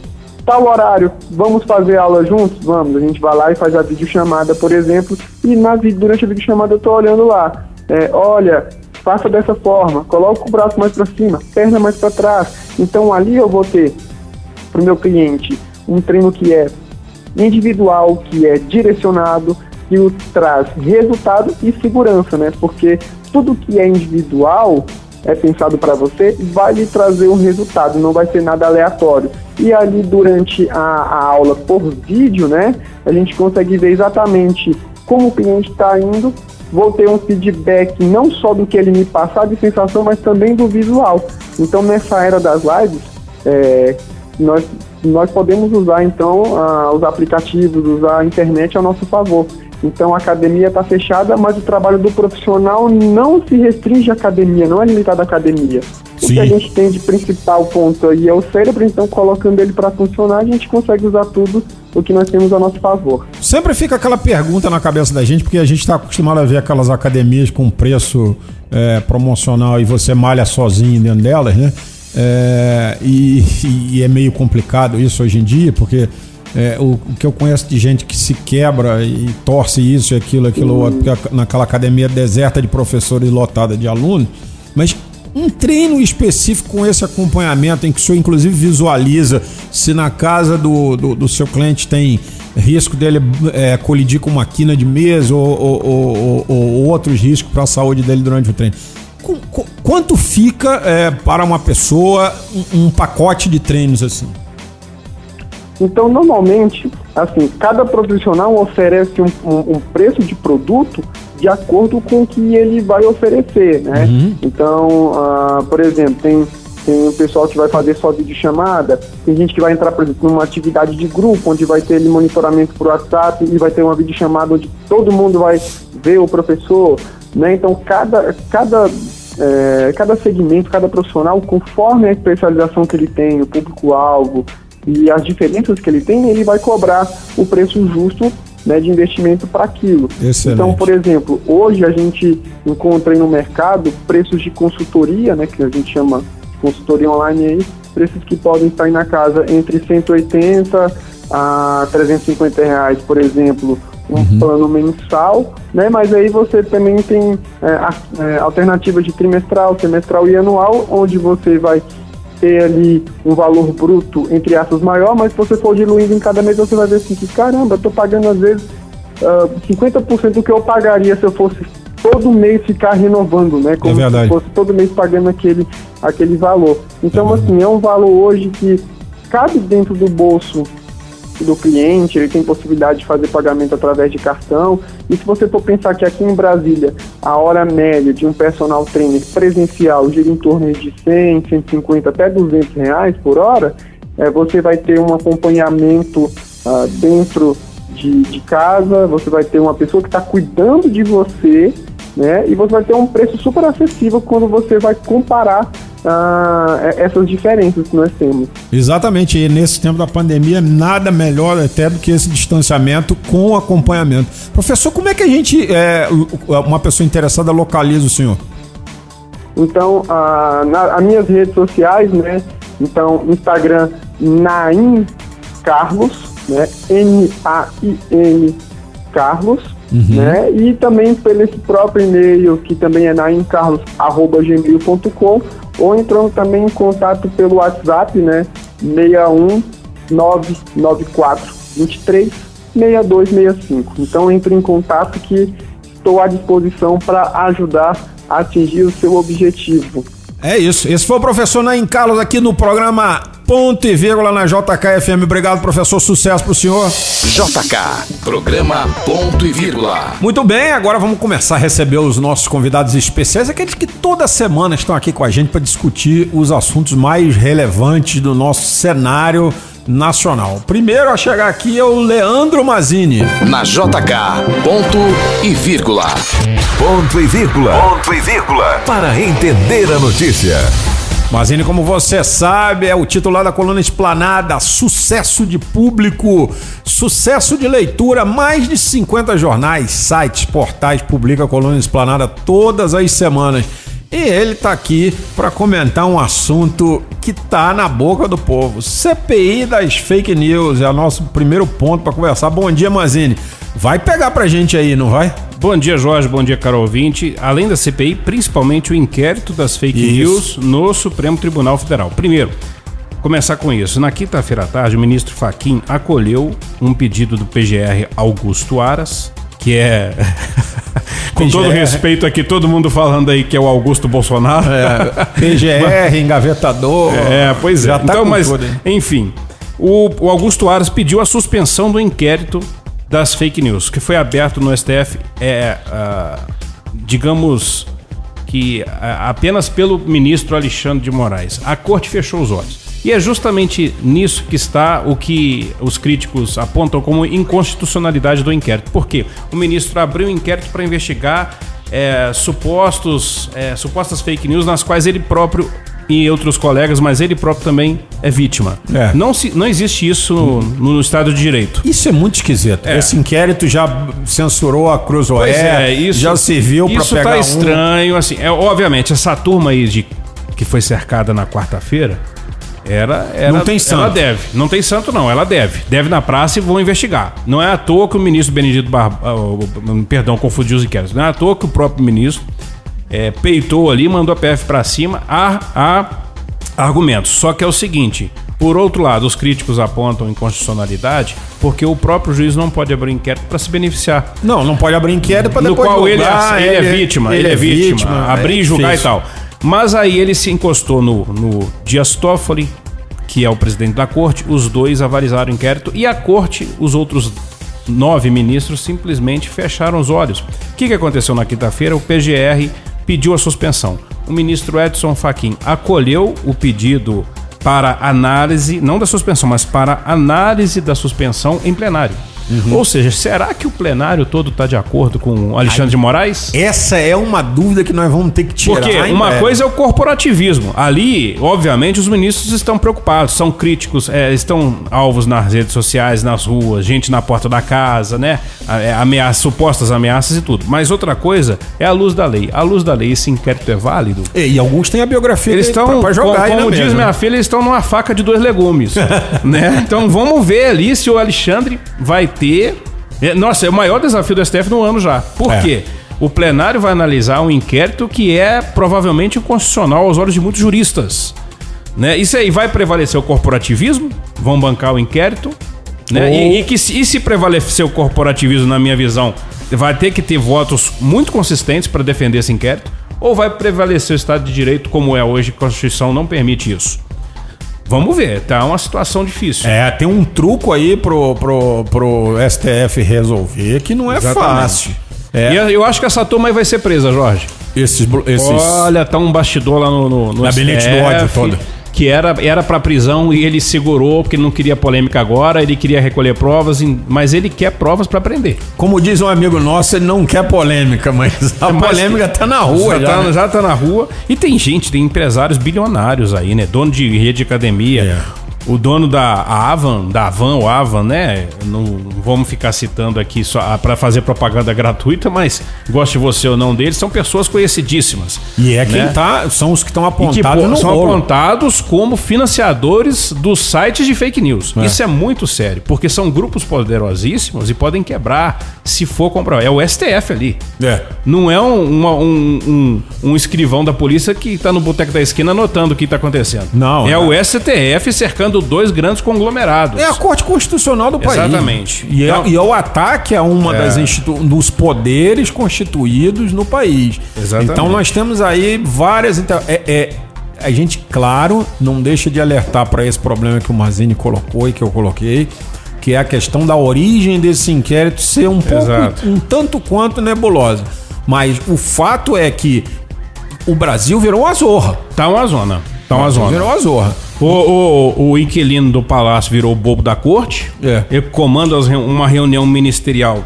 tal horário, vamos fazer aula juntos? Vamos, a gente vai lá e faz a videochamada, por exemplo, e na, durante a videochamada eu estou olhando lá. É, olha, faça dessa forma, coloca o braço mais para cima, perna mais para trás. Então ali eu vou ter para meu cliente um treino que é individual, que é direcionado, que o traz resultado e segurança, né? Porque tudo que é individual é pensado para você, vai lhe trazer um resultado, não vai ser nada aleatório. E ali durante a, a aula por vídeo, né, a gente consegue ver exatamente como o cliente está indo, vou ter um feedback não só do que ele me passar de sensação, mas também do visual. Então nessa era das lives, é, nós, nós podemos usar então os aplicativos, usar a internet a nosso favor. Então a academia está fechada, mas o trabalho do profissional não se restringe à academia, não é limitado à academia. Sim. O que a gente tem de principal ponto aí é o cérebro, então colocando ele para funcionar, a gente consegue usar tudo o que nós temos a nosso favor. Sempre fica aquela pergunta na cabeça da gente, porque a gente está acostumado a ver aquelas academias com preço é, promocional e você malha sozinho dentro delas, né? É, e, e é meio complicado isso hoje em dia, porque é, o, o, que eu conheço de gente que se quebra e torce isso e aquilo, aquilo outro, naquela academia deserta de professores lotada de alunos, mas um treino específico com esse acompanhamento, em que o senhor inclusive visualiza se na casa do, do, do seu cliente tem risco dele é, colidir com uma quina de mesa ou, ou, ou, ou outros riscos para a saúde dele durante o treino. Quanto fica é, para uma pessoa um, um pacote de treinos assim? Então, normalmente, assim, cada profissional oferece um, um, um, preço de produto de acordo com o que ele vai oferecer, né? Uhum. Então, uh, por exemplo, tem, tem pessoal que vai fazer só videochamada, tem gente que vai entrar, por exemplo, numa atividade de grupo, onde vai ter ele monitoramento por WhatsApp e vai ter uma videochamada onde todo mundo vai ver o professor, né? Então, cada, cada é, cada segmento, cada profissional, conforme a especialização que ele tem, o público-alvo, e as diferenças que ele tem, ele vai cobrar o preço justo né, de investimento para aquilo. Excelente. Então, por exemplo, hoje a gente encontra no mercado preços de consultoria, né, que a gente chama consultoria online aí, preços que podem estar na casa entre 180 a 350 reais, por exemplo, um uhum. plano mensal, né? Mas aí você também tem é, é, alternativas de trimestral, semestral e anual, onde você vai ter ali um valor bruto, entre aspas, maior, mas se você for diluindo em cada mês, você vai ver assim que, caramba, eu tô pagando às vezes uh, ah, 50% do que eu pagaria se eu fosse todo mês ficar renovando, né? Como é se fosse todo mês pagando aquele, aquele valor. Então, é assim, é um valor hoje que cabe dentro do bolso do cliente, ele tem possibilidade de fazer pagamento através de cartão. E se você for pensar que aqui em Brasília a hora média de um personal trainer presencial gira em torno de 100, 150 até 200 reais por hora, é, você vai ter um acompanhamento uh, dentro de, de casa, você vai ter uma pessoa que está cuidando de você, né? E você vai ter um preço super acessível quando você vai comparar ah, essas diferenças que nós temos. Exatamente, e nesse tempo da pandemia, nada melhor até do que esse distanciamento com acompanhamento. Professor, como é que a gente, é, uma pessoa interessada, localiza o senhor? Então, ah, na, as minhas redes sociais, né? Então, Instagram, Naim Carlos, né? N-A-I-N Carlos. Uhum. Né? E também pelo esse próprio e-mail, que também é naimcarlos.gmail.com, ou entrando também em contato pelo WhatsApp, né? 61 994 23 6265. Então entre em contato que estou à disposição para ajudar a atingir o seu objetivo. É isso. Esse foi o professor Naim Carlos aqui no programa Ponto e vírgula na JKFM. Obrigado, professor. Sucesso pro senhor. JK, programa Ponto e vírgula. Muito bem, agora vamos começar a receber os nossos convidados especiais, aqueles que toda semana estão aqui com a gente para discutir os assuntos mais relevantes do nosso cenário nacional. Primeiro a chegar aqui é o Leandro Mazini. Na JK, ponto e vírgula. Ponto e vírgula. Ponto e vírgula. Para entender a notícia. Mazini, como você sabe, é o titular da coluna Esplanada, sucesso de público, sucesso de leitura, mais de 50 jornais, sites, portais publica a coluna Esplanada todas as semanas. E ele está aqui para comentar um assunto que está na boca do povo. CPI das fake news é o nosso primeiro ponto para conversar. Bom dia, Mazini. Vai pegar pra gente aí, não vai? Bom dia, Jorge. Bom dia, Carol Vinte. Além da CPI, principalmente o inquérito das fake isso. news no Supremo Tribunal Federal. Primeiro, começar com isso. Na quinta-feira à tarde, o ministro Faquim acolheu um pedido do PGR Augusto Aras, que é [LAUGHS] Com todo respeito aqui, todo mundo falando aí que é o Augusto Bolsonaro. É, PGR, [LAUGHS] engavetador. É, pois é. Já tá então, mas, tudo, enfim, o, o Augusto Aras pediu a suspensão do inquérito das fake news, que foi aberto no STF, é, ah, digamos que ah, apenas pelo ministro Alexandre de Moraes. A corte fechou os olhos. E é justamente nisso que está o que os críticos apontam como inconstitucionalidade do inquérito. Por quê? O ministro abriu um inquérito para investigar é, supostos, é, supostas fake news nas quais ele próprio e outros colegas, mas ele próprio também é vítima. É. Não, se, não existe isso no, no Estado de Direito. Isso é muito esquisito. É. Esse inquérito já censurou a Cruzoé, é, isso já serviu para Isso pegar tá um- estranho, assim. É, obviamente, essa turma aí de, que foi cercada na quarta-feira, era, era. Não tem santo. Ela deve. Não tem santo, não. Ela deve. Deve na praça e vão investigar. Não é à toa que o ministro Benedito Bar... ah, Perdão, confundi os inquéritos. Não é à toa que o próprio ministro é, peitou ali, mandou a PF pra cima. Há, há argumentos. Só que é o seguinte. Por outro lado, os críticos apontam inconstitucionalidade porque o próprio juiz não pode abrir inquérito para se beneficiar Não, não pode abrir inquérito para no depois qual ele, julgar, é, ele é vítima, ele, é vítima, abrir é e julgar e tal. Mas aí ele se encostou no, no Dias Toffoli, que é o presidente da corte, os dois avalizaram o inquérito e a corte, os outros nove ministros simplesmente fecharam os olhos. O que, que aconteceu na quinta-feira? O PGR pediu a suspensão. O ministro Edson Fachin acolheu o pedido para análise, não da suspensão, mas para análise da suspensão em plenário. Uhum. Ou seja, será que o plenário todo está de acordo com o Alexandre de Moraes? Essa é uma dúvida que nós vamos ter que tirar. Porque uma velho? coisa é o corporativismo. Ali, obviamente, os ministros estão preocupados, são críticos, é, estão alvos nas redes sociais, nas ruas, gente na porta da casa, né? É, Ameaças, supostas ameaças e tudo. Mas outra coisa é a luz da lei. A luz da lei, esse inquérito é válido. E, e alguns têm a biografia Eles estão, pra jogar como, como diz mesa. minha filha, eles estão numa faca de dois legumes, [LAUGHS] né? Então vamos ver ali se o Alexandre vai ter... É, Nossa, é o maior desafio do STF no ano já. Por É. quê? O plenário vai analisar um inquérito que é provavelmente inconstitucional aos olhos de muitos juristas. Né? Isso aí vai prevalecer o corporativismo? Vão bancar o inquérito? Né? Ou- E, e que se, e se prevalecer o corporativismo, na minha visão, vai ter que ter votos muito consistentes para defender esse inquérito? Ou vai prevalecer o Estado de Direito como é hoje, a Constituição não permite isso? Vamos ver, tá uma situação difícil. É, tem um truco aí pro, pro, pro STF resolver que não é Exatamente. fácil. É, E eu- acho que essa turma aí vai ser presa, Jorge. esses, esses Olha, tá um bastidor lá no, no, no Gabinete do ódio todo. Que era, era pra prisão e ele segurou porque ele não queria polêmica agora, ele queria recolher provas, mas ele quer provas pra prender. Como diz um amigo nosso, ele não quer polêmica, mas [LAUGHS] a Mas- polêmica tá na rua já, já. tá, né? já tá na rua. E tem gente, tem empresários bilionários aí, né? Dono de rede de academia. É. O dono da Avan, da Avan ou Avan, né? Não vamos ficar citando aqui só para fazer propaganda gratuita, mas goste você ou não deles, são pessoas conhecidíssimas. E é quem né? tá, são os que estão E que apontados pô, são apontados como financiadores dos sites de fake news. Isso é muito sério, porque são grupos poderosíssimos e podem quebrar se for comprar. É o STF ali. É. Não é um, uma- um, um- um escrivão da polícia que tá no boteco da esquina anotando o que tá acontecendo. Não, É é. o STF cercando dois grandes conglomerados. É a Corte Constitucional do país. Exatamente. E é, Então- e é o ataque a uma É. das institu dos poderes constituídos no país. Exatamente. Então nós temos aí várias. É, é- a gente, claro, não deixa de alertar para esse problema que o Mazini colocou e que eu coloquei, que é a questão da origem desse inquérito ser um pouco, Exato. um tanto quanto nebulosa. Mas o fato é que o Brasil virou uma zorra. Tá uma zona. Tá uma zona. Virou uma zorra. O, o, o inquilino do palácio virou o bobo da corte. É. Ele comanda uma reunião ministerial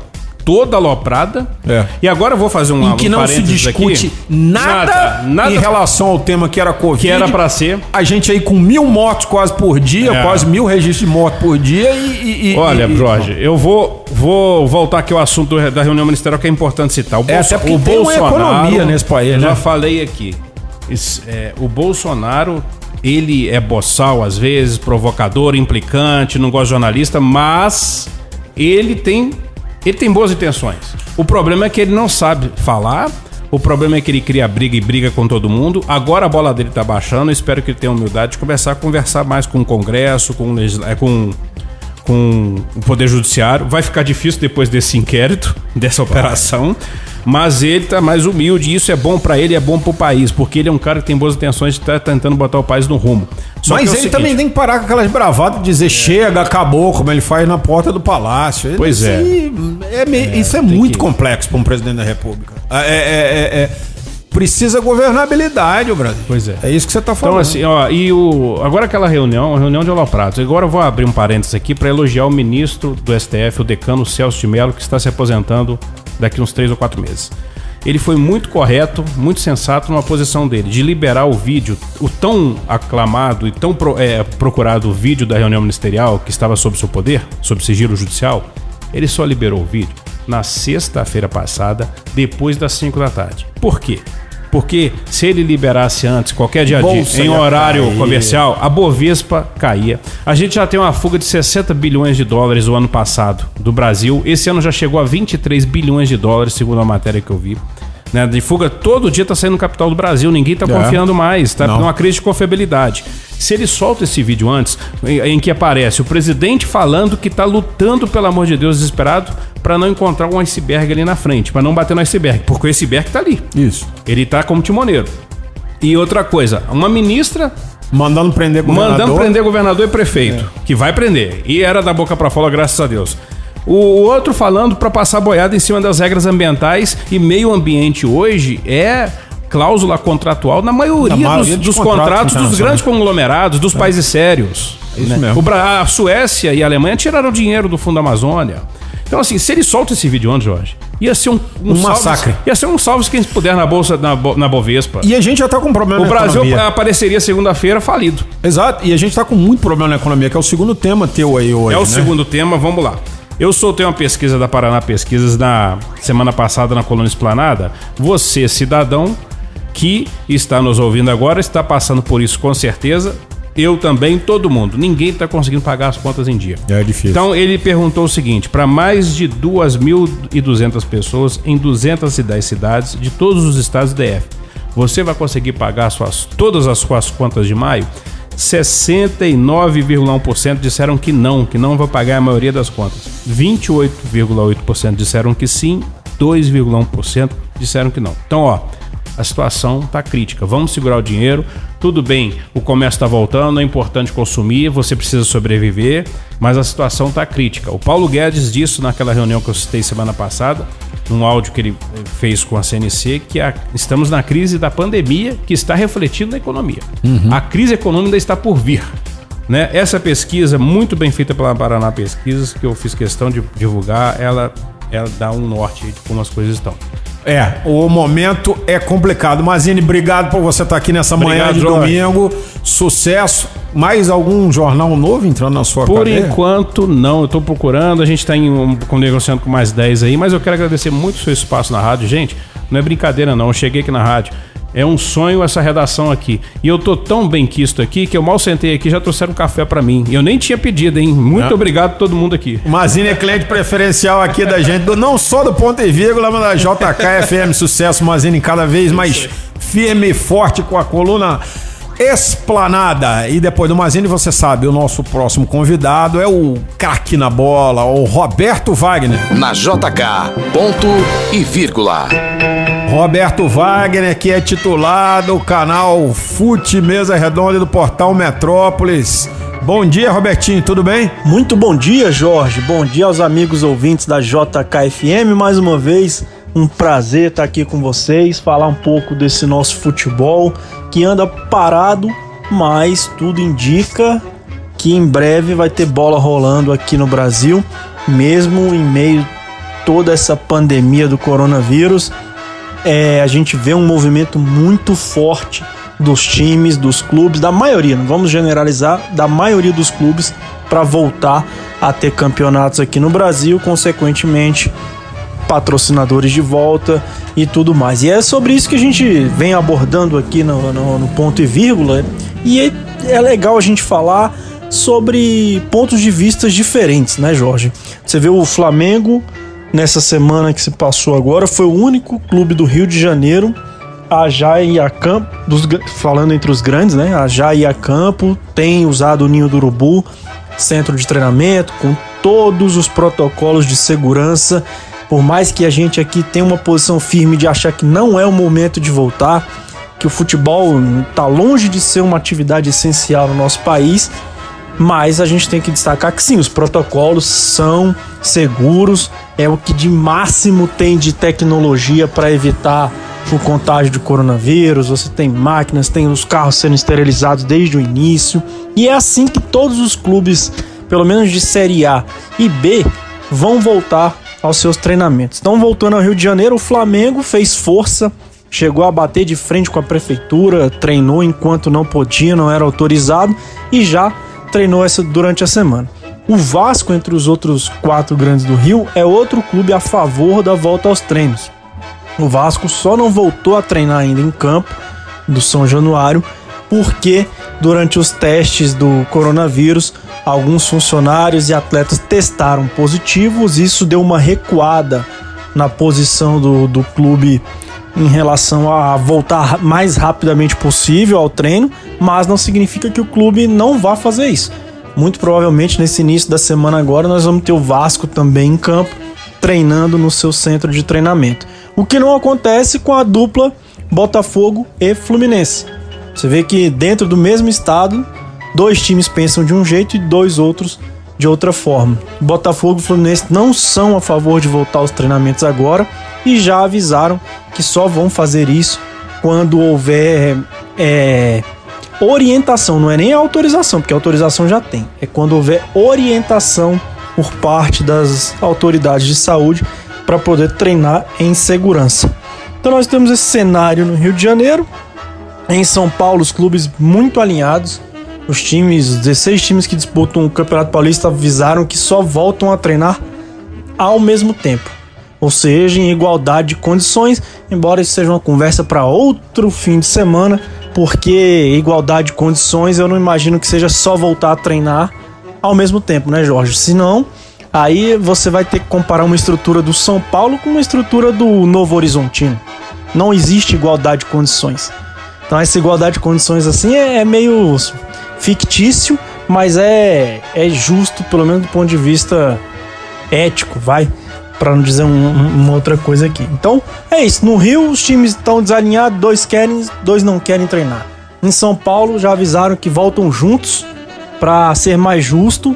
toda aloprada. É. E agora eu vou fazer um em que um não se discute aqui. nada, nada, nada em relação ao tema que era Covid. que era pra ser. A gente aí com mil mortos quase por dia, É. quase mil registros de morte por dia e... e- Olha, e- Jorge, eu vou, vou voltar aqui ao assunto da reunião ministerial que é importante citar. O, É, até porque tem uma economia nesse país, eu né? Já falei aqui. Esse, é, o Bolsonaro, ele é boçal às vezes, provocador, implicante, não gosta de jornalista, mas ele tem, ele tem boas intenções. O problema é que ele não sabe falar. O problema é que ele cria briga e briga com todo mundo. Agora a bola dele tá baixando. Espero que ele tenha humildade de começar a conversar mais com o Congresso, com, é, com com o Poder Judiciário. Vai ficar difícil depois desse inquérito, [LAUGHS] dessa operação. Mas ele tá mais humilde e isso é bom pra ele, é bom pro país, porque ele é um cara que tem boas intenções de estar tentando botar o país no rumo. Só Mas é ele seguinte, também tem que parar com aquelas bravatas de dizer chega, acabou, como ele faz na porta do palácio. Pois isso é. é meio- isso é muito que- complexo para um presidente da República. É, é- é- é- precisa governabilidade, o Brasil. Pois é. É isso que você tá falando. Então, assim, ó, e o. Agora aquela reunião, a reunião de Holopratos. Agora eu vou abrir um parênteses aqui para elogiar o ministro do STF, o decano Celso de Mello, que está se aposentando daqui uns três ou quatro meses. Ele foi muito correto, muito sensato numa posição dele, de liberar o vídeo, o tão aclamado e tão pro- é, procurado vídeo da reunião ministerial que estava sob seu poder, sob sigilo judicial. Ele só liberou o vídeo na sexta-feira passada, depois das 5 da tarde. Por quê? Porque se ele liberasse antes, qualquer dia Bolsa de, em horário cair. comercial, a Bovespa caía. A gente já tem uma fuga de 60 bilhões de dólares o ano passado do Brasil. Esse ano já chegou a 23 bilhões de dólares, segundo a matéria que eu vi. Né, de fuga, todo dia tá saindo capital do Brasil, ninguém tá É. confiando mais, tá Não. numa crise de confiabilidade. Se ele solta esse vídeo antes, em, em que aparece o presidente falando que tá lutando, pelo amor de Deus, desesperado, para não encontrar um iceberg ali na frente, para não bater no iceberg, porque o iceberg tá ali. Isso. Ele tá como timoneiro. E outra coisa, uma ministra Mandando prender governador. mandando prender governador e prefeito, que vai prender. E era da boca pra fora, graças a Deus. O outro falando pra passar boiada em cima das regras ambientais e meio ambiente hoje é cláusula contratual na maioria, Na maioria dos, dos dos contratos contratos dos grandes conglomerados, dos países sérios. É isso né? mesmo. O a Suécia e a Alemanha tiraram dinheiro do Fundo Amazônia. Então, assim, se ele solta esse vídeo antes, Jorge, ia ser um, Um salve- massacre. Ia ser um salve quem puder na bolsa, na, na Bovespa. E a gente já tá com um problema o na Brasil economia. apareceria segunda-feira falido. Exato. E a gente tá com muito problema na economia, que é o segundo tema teu aí hoje. É o né? segundo tema, vamos lá. Eu soltei uma pesquisa da Paraná Pesquisas na semana passada na Colônia Esplanada. Você, cidadão que está nos ouvindo agora, está passando por isso com certeza. Eu também, todo mundo. Ninguém está conseguindo pagar as contas em dia. É difícil. Então ele perguntou o seguinte: para mais de 2.200 pessoas em 210 cidades de todos os estados do DF, você vai conseguir pagar suas, todas as suas contas de maio? 69,1% disseram que não, que não vai pagar a maioria das contas. 28,8% disseram que sim, 2,1% disseram que não. Então, ó, a situação tá crítica. Vamos segurar o dinheiro. Tudo bem, o comércio está voltando, é importante consumir, você precisa sobreviver, mas a situação tá crítica. O Paulo Guedes disse naquela reunião que eu citei semana passada, num áudio que ele eh, fez com a CNC, que a- estamos na crise da pandemia que está refletindo na economia. A crise econômica ainda está por vir. Né? Essa pesquisa, muito bem feita pela Paraná Pesquisas, que eu fiz questão de divulgar, ela, ela dá um norte de como as coisas estão. É, o momento é complicado. Mazine, obrigado por você estar aqui nessa manhã Obrigado, de Jorge. domingo. Sucesso. Mais algum jornal novo entrando na sua Por cadeia? enquanto, não. Eu tô procurando, a gente tá em, um, negociando com mais 10 aí, mas eu quero agradecer muito o seu espaço na rádio. Gente, não é brincadeira não, eu cheguei aqui na rádio. É um sonho essa redação aqui. E eu tô tão bem quisto aqui que eu mal sentei aqui já trouxeram um café pra mim. E eu nem tinha pedido, hein? Muito Ah. obrigado a todo mundo aqui. O Mazine é cliente preferencial aqui da gente, do- não só do Ponto e Vírgula, mas da JK FM. Sucesso, Mazine, cada vez mais firme e forte com a coluna Esplanada. E depois do Mazine, você sabe, o nosso próximo convidado é o craque na bola, o Roberto Wagner. Na JK, ponto e vírgula. Roberto Wagner, que é titular do canal Fute Mesa Redonda do portal Metrópolis. Bom dia, Robertinho, tudo bem? Muito bom dia, Jorge. Bom dia aos amigos ouvintes da JKFM. Mais uma vez, um prazer estar aqui com vocês, falar um pouco desse nosso futebol que anda parado, mas tudo indica que em breve vai ter bola rolando aqui no Brasil, mesmo em meio a toda essa pandemia do coronavírus. É, a gente vê um movimento muito forte dos times, dos clubes, da maioria, não vamos generalizar, da maioria dos clubes para voltar a ter campeonatos aqui no Brasil, consequentemente patrocinadores de volta e tudo mais. E é sobre isso que a gente vem abordando aqui no, no- no ponto e vírgula. E é, é legal a gente falar sobre pontos de vista diferentes, né, Jorge? Você vê o Flamengo nessa semana que se passou agora, foi o único clube do Rio de Janeiro a já ir a campo, dos falando entre os grandes, né? A já ir a campo, tem usado o Ninho do Urubu, centro de treinamento, com todos os protocolos de segurança Por mais que a gente aqui tenha uma posição firme de achar que não é o momento de voltar, que o futebol está longe de ser uma atividade essencial no nosso país, mas a gente tem que destacar que sim, os protocolos são seguros, é o que de máximo tem de tecnologia para evitar o contágio de coronavírus, você tem máquinas, tem os carros sendo esterilizados desde o início, e é assim que todos os clubes, pelo menos de Série A e B, vão voltar aos seus treinamentos. Estão voltando ao Rio de Janeiro, o Flamengo fez força, chegou a bater de frente com a prefeitura, treinou enquanto não podia, não era autorizado e já treinou essa durante a semana. O Vasco, entre os outros quatro grandes do Rio, é outro clube a favor da volta aos treinos. O Vasco só não voltou a treinar ainda em campo do São Januário porque durante os testes do coronavírus alguns funcionários e atletas testaram positivos. Isso deu uma recuada na posição do, do clube em relação a voltar mais rapidamente possível ao treino, mas não significa que o clube não vá fazer isso. Muito provavelmente nesse início da semana agora nós vamos ter o Vasco também em campo treinando no seu centro de treinamento. O que não acontece com a dupla Botafogo e Fluminense. Você vê que dentro do mesmo estado, dois times pensam de um jeito e dois outros de outra forma. Botafogo e Fluminense não são a favor de voltar aos treinamentos agora e já avisaram que só vão fazer isso quando houver é, orientação, não é nem autorização, porque autorização já tem, é quando houver orientação por parte das autoridades de saúde para poder treinar em segurança. Então nós temos esse cenário no Rio de Janeiro, em São Paulo os clubes muito alinhados. Os times, 16 times que disputam o Campeonato Paulista avisaram que só voltam a treinar ao mesmo tempo. Ou seja, em igualdade de condições, embora isso seja uma conversa para outro fim de semana, porque igualdade de condições eu não imagino que seja só voltar a treinar ao mesmo tempo, né, Jorge? Senão, Aí você vai ter que comparar uma estrutura do São Paulo com uma estrutura do Novo Horizontino. Não existe igualdade de condições. Então essa igualdade de condições assim é, é meio fictício, mas é, é justo, pelo menos do ponto de vista ético, vai, para não dizer um, uma outra coisa aqui. Então é isso. No Rio os times estão desalinhados, dois querem, dois não querem treinar. Em São Paulo já avisaram que voltam juntos para ser mais justo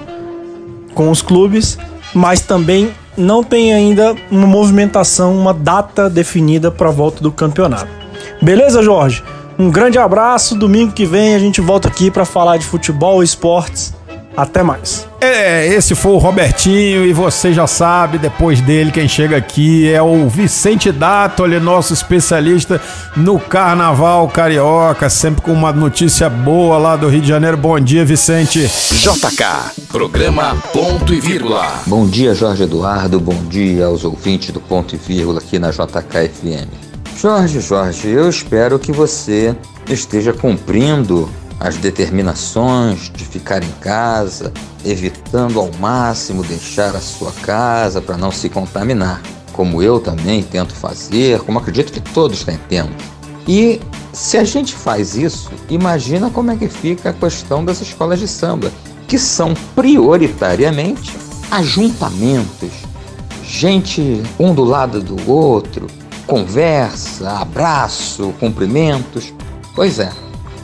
com os clubes, mas também não tem ainda uma movimentação, uma data definida para a volta do campeonato. Beleza, Jorge? Um grande abraço. Domingo que vem a gente volta aqui para falar de futebol e esportes até mais. É, esse foi o Robertinho e você já sabe, depois dele, quem chega aqui é o Vicente Dátoli, nosso especialista no Carnaval Carioca, sempre com uma notícia boa lá do Rio de Janeiro. Bom dia, Vicente. JK, programa Ponto e Vírgula. Bom dia, Jorge Eduardo. Bom dia aos ouvintes do Ponto e Vírgula aqui na JKFM. Jorge, Jorge, eu espero que você esteja cumprindo as determinações de ficar em casa, evitando ao máximo deixar a sua casa para não se contaminar, como eu também tento fazer, como acredito que todos tentemos. E se a gente faz isso, imagina como é que fica a questão das escolas de samba, que são prioritariamente ajuntamentos, gente um do lado do outro, conversa, abraço, cumprimentos. Pois é,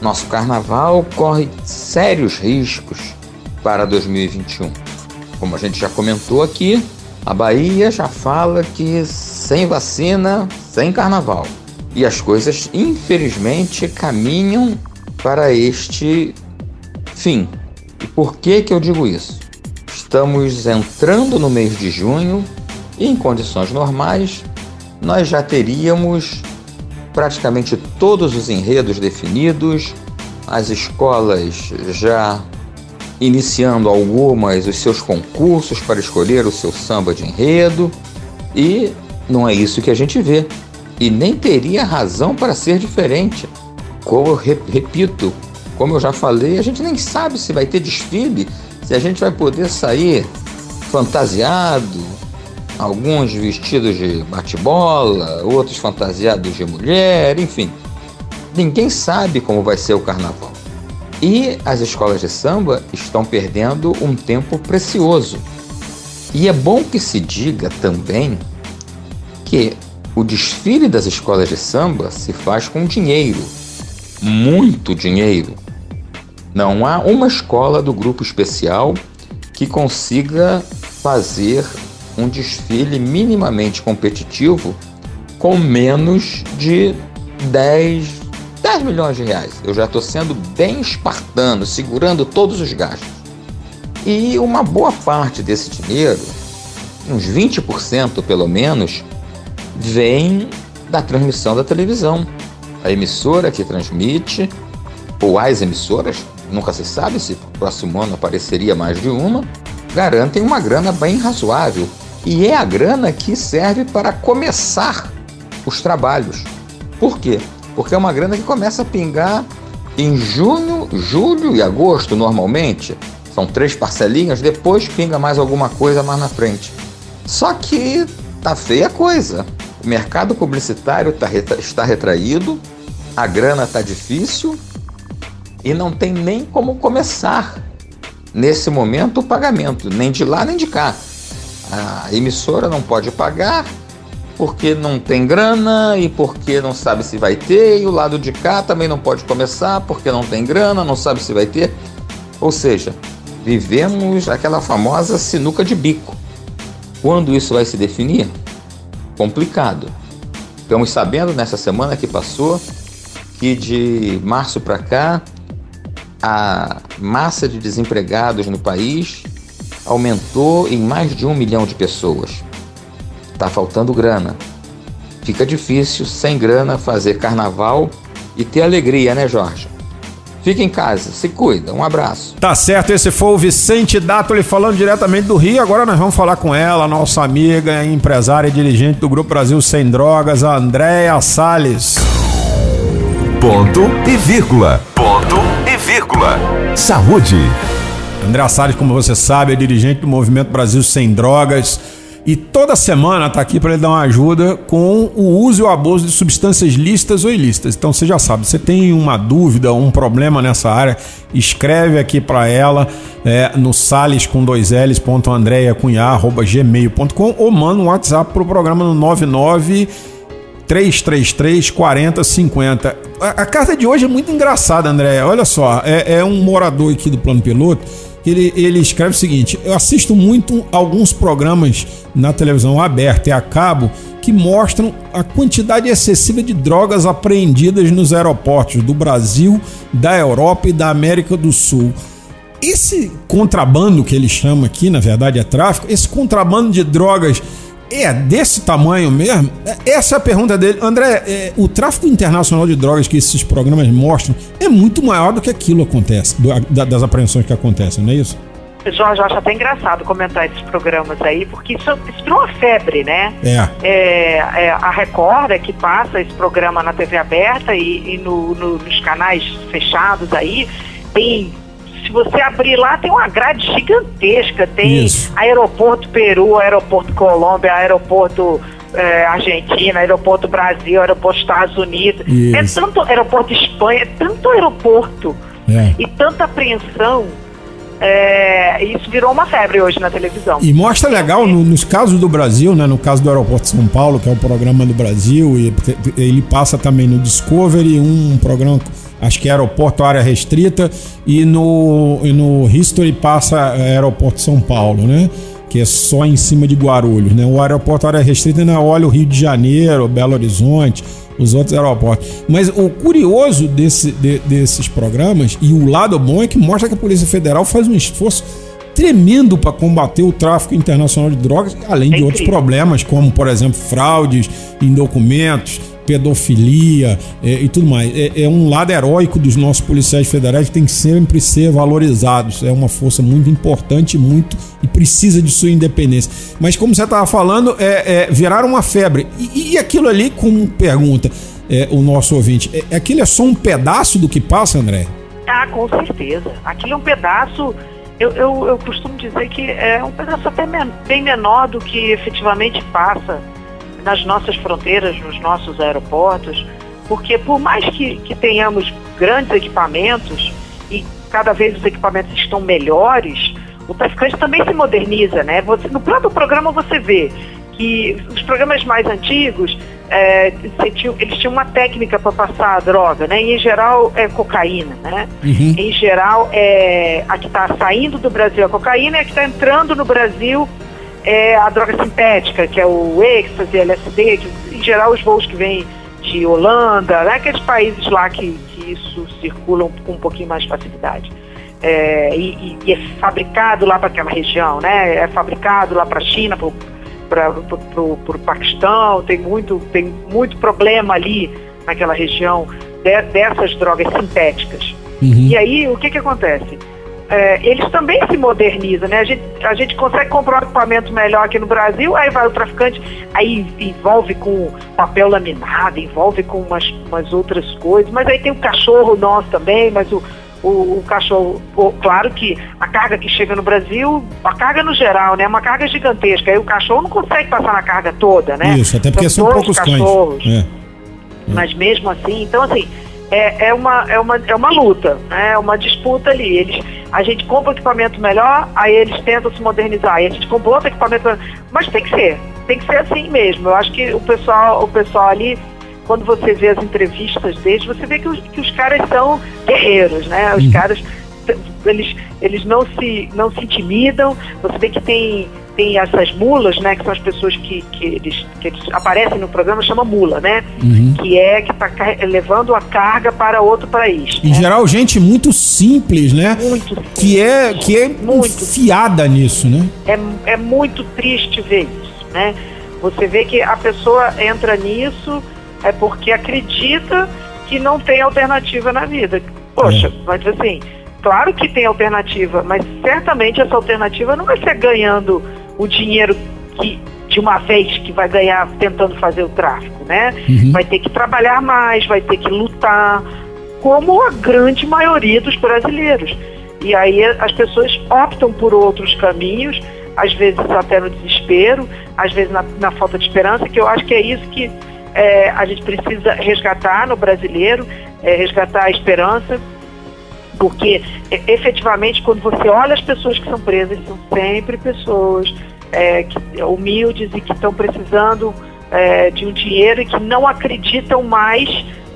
nosso carnaval corre sérios riscos para 2021. Como a gente já comentou aqui, a Bahia já fala que sem vacina, sem carnaval. E as coisas, infelizmente, caminham para este fim. E por que, que eu digo isso? Estamos entrando no mês de junho e, em condições normais, nós já teríamos praticamente todos os enredos definidos, as escolas já iniciando algumas os seus concursos para escolher o seu samba de enredo, e não é isso que a gente vê. E nem teria razão para ser diferente. Como eu repito, como eu já falei, a gente nem sabe se vai ter desfile, se a gente vai poder sair fantasiado, alguns vestidos de bate-bola, outros fantasiados de mulher, enfim. Ninguém sabe como vai ser o carnaval. E as escolas de samba estão perdendo um tempo precioso. E é bom que se diga também o desfile das escolas de samba se faz com dinheiro, muito dinheiro. Não há uma escola do grupo especial que consiga fazer um desfile minimamente competitivo com menos de 10, 10 milhões de reais. Eu já estou sendo bem espartano, segurando todos os gastos. E uma boa parte desse dinheiro, uns 20% pelo menos, vem da transmissão da televisão. A emissora que transmite, ou as emissoras, nunca se sabe se próximo ano apareceria mais de uma, garantem uma grana bem razoável. E é a grana que serve para começar os trabalhos. Por quê? Porque é uma grana que começa a pingar em junho, julho e agosto, normalmente. São três parcelinhas, depois pinga mais alguma coisa mais na frente. Só que tá feia a coisa. O mercado publicitário tá, está retraído, a grana está difícil e não tem nem como começar nesse momento o pagamento, nem de lá nem de cá. A emissora não pode pagar porque não tem grana e porque não sabe se vai ter, e o lado de cá também não pode começar porque não tem grana, não sabe se vai ter. Ou seja, vivemos aquela famosa sinuca de bico. Quando isso vai se definir? complicado. Estamos sabendo nessa semana que passou que de março para cá a massa de desempregados no país aumentou em mais de um milhão de pessoas. Está faltando grana. Fica difícil, sem grana, fazer carnaval e ter alegria, né, Jorge? Fica em casa, se cuida. Um abraço. Tá certo, esse foi o Vicente Dátoli falando diretamente do Rio. Agora nós vamos falar com ela, nossa amiga, empresária e dirigente do Grupo Brasil Sem Drogas, a Andréa Salles. Ponto e vírgula. Ponto vírgula. Saúde. Andréa Salles, como você sabe, é dirigente do Movimento Brasil Sem Drogas e toda semana está aqui para ele dar uma ajuda com o uso e o abuso de substâncias lícitas ou ilícitas. Então você já sabe, você tem uma dúvida, um problema nessa área, escreve aqui para ela é, no sales com dois L's, ponto gmail.com ou manda um WhatsApp para o programa no 99 333 4050. A, a carta de hoje é muito engraçada, André. Olha só, é, é um morador aqui do Plano Piloto ele, ele escreve o seguinte: eu assisto muito alguns programas na televisão aberta e a cabo que mostram a quantidade excessiva de drogas apreendidas nos aeroportos do Brasil, da Europa e da América do Sul. Esse contrabando que ele chama aqui, na verdade é tráfico, esse contrabando de drogas é desse tamanho mesmo? É, essa é a pergunta dele. André, é, o tráfico internacional de drogas que esses programas mostram é muito maior do que aquilo acontece, do, da, das apreensões que acontecem, não é isso? Jorge, eu acho até engraçado comentar esses programas aí, porque isso, isso virou uma febre, né? É. é, é a Record é que passa esse programa na TV aberta e, e no, no, nos canais fechados aí tem se você abrir lá, tem uma grade gigantesca. Tem Isso. aeroporto Peru, aeroporto Colômbia, aeroporto é, Argentina, aeroporto Brasil, aeroporto Estados Unidos. Isso. É tanto aeroporto Espanha, é tanto aeroporto é. e tanta apreensão. É, isso virou uma febre hoje na televisão. E mostra legal no, nos casos do Brasil, né? No caso do aeroporto de São Paulo, que é o programa do Brasil, e ele passa também no Discovery, um programa acho que é aeroporto área restrita, e no, e no History passa aeroporto São Paulo, né? Que é só em cima de Guarulhos, né? O aeroporto área restrita ainda olha o Rio de Janeiro, Belo Horizonte, os outros aeroportos. Mas o curioso desse, de, desses programas, e o lado bom é que mostra que a Polícia Federal faz um esforço tremendo para combater o tráfico internacional de drogas, além de outros problemas, como, por exemplo, fraudes em documentos, pedofilia é, e tudo mais. É, é, um lado heróico dos nossos policiais federais que tem que sempre ser valorizados. É uma força muito importante muito e precisa de sua independência. Mas como você estava falando, é, é, virar uma febre. E, e, aquilo ali, como pergunta é, o nosso ouvinte, é, aquilo é só um pedaço do que passa, André? Ah, com certeza. Aquilo é um pedaço eu, eu, eu, costumo dizer que é um pedaço até bem menor do que efetivamente passa nas nossas fronteiras, nos nossos aeroportos, porque por mais que, que tenhamos grandes equipamentos e cada vez os equipamentos estão melhores, o traficante também se moderniza, né? Você, no próprio programa você vê que os programas mais antigos é, tinha- eles tinham uma técnica para passar a droga, né? E em geral é cocaína, né? Uhum. Em geral é a que está saindo do Brasil é a cocaína e a que está entrando no Brasil é a droga sintética, que é o êxtase, LSD, que, em geral os voos que vêm de Holanda, né? aqueles países lá que, que isso circulam com um pouquinho mais de facilidade. É, e, e- é fabricado lá para aquela região, né? É fabricado lá para a China, para o Paquistão, tem muito, tem muito problema ali naquela região de- dessas drogas sintéticas. E aí, o que, que acontece? É, eles também se modernizam, né? A gente, a gente consegue comprar um equipamento melhor aqui no Brasil, aí vai o traficante, aí envolve com papel laminado, envolve com umas, umas outras coisas, mas aí tem o cachorro nosso também, mas o, o, o cachorro, o- claro que a carga que chega no Brasil, a carga no geral, né? É uma carga gigantesca, aí o cachorro não consegue passar na carga toda, né? Isso, até porque são dois poucos cachorros. cães. É. Mas mesmo assim, então assim, é, é, uma, é, uma, é uma luta, né? é uma disputa ali. Eles, a gente compra um equipamento melhor, aí eles tentam se modernizar, aí a gente compra outro equipamento melhor. Mas tem que ser, tem que ser assim mesmo. Eu acho que o pessoal, o pessoal ali, quando você vê as entrevistas deles, você vê que os, que os caras são guerreiros, né? Os caras eles, eles não, se, não se intimidam, você vê que tem, tem essas mulas, né, que são as pessoas que, que, eles, que eles aparecem no programa, chama mula, né? Uhum. Que é que está levando a carga para outro país. Em geral, gente muito simples, né? Muito Que é, que é fiada nisso, né? É, é muito triste ver isso, né? Você vê que a pessoa entra nisso é porque acredita que não tem alternativa na vida. Poxa, mas assim, claro que tem alternativa, mas certamente essa alternativa não vai ser ganhando o dinheiro que de uma vez que vai ganhar tentando fazer o tráfico, né? Uhum. Vai ter que trabalhar mais, vai ter que lutar, como a grande maioria dos brasileiros. E aí as pessoas optam por outros caminhos, às vezes até no desespero, às vezes na, na falta de esperança, que eu acho que é isso que é, a gente precisa resgatar no brasileiro, é, resgatar a esperança, porque e- efetivamente quando você olha as pessoas que são presas, são sempre pessoas é, que, humildes e que estão precisando é, de um dinheiro e que não acreditam mais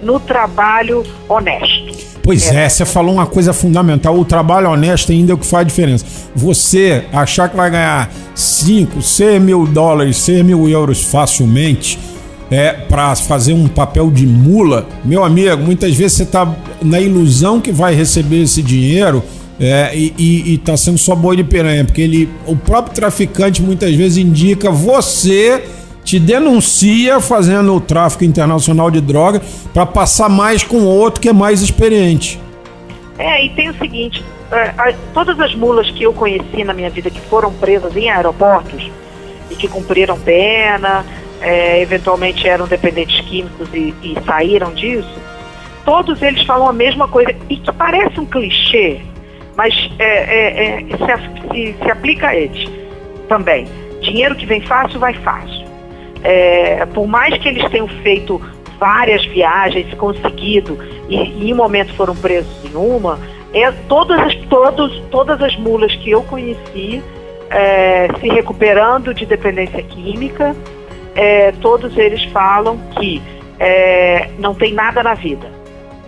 no trabalho honesto. Pois é, você falou uma coisa fundamental. O trabalho honesto ainda é o que faz diferença. Você achar que vai ganhar 5, 6 mil dólares, 6 mil euros facilmente é, para fazer um papel de mula, meu amigo, muitas vezes você está na ilusão que vai receber esse dinheiro é, e, e, e tá sendo só boi de piranha, porque ele, o próprio traficante muitas vezes indica você te denuncia fazendo o tráfico internacional de droga para passar mais com outro que é mais experiente. É, e tem o seguinte, é, todas as mulas que eu conheci na minha vida que foram presas em aeroportos e que cumpriram pena, é, eventualmente eram dependentes químicos e, e saíram disso, todos eles falam a mesma coisa e que parece um clichê, mas é, é, é, se, se- se aplica a eles também. Dinheiro que vem fácil, vai fácil. É, por mais que eles tenham feito várias viagens, conseguido, e, e em um momento foram presos em uma, é, todas, as, todos, todas as mulas que eu conheci é, se recuperando de dependência química, é, todos eles falam que é, não tem nada na vida.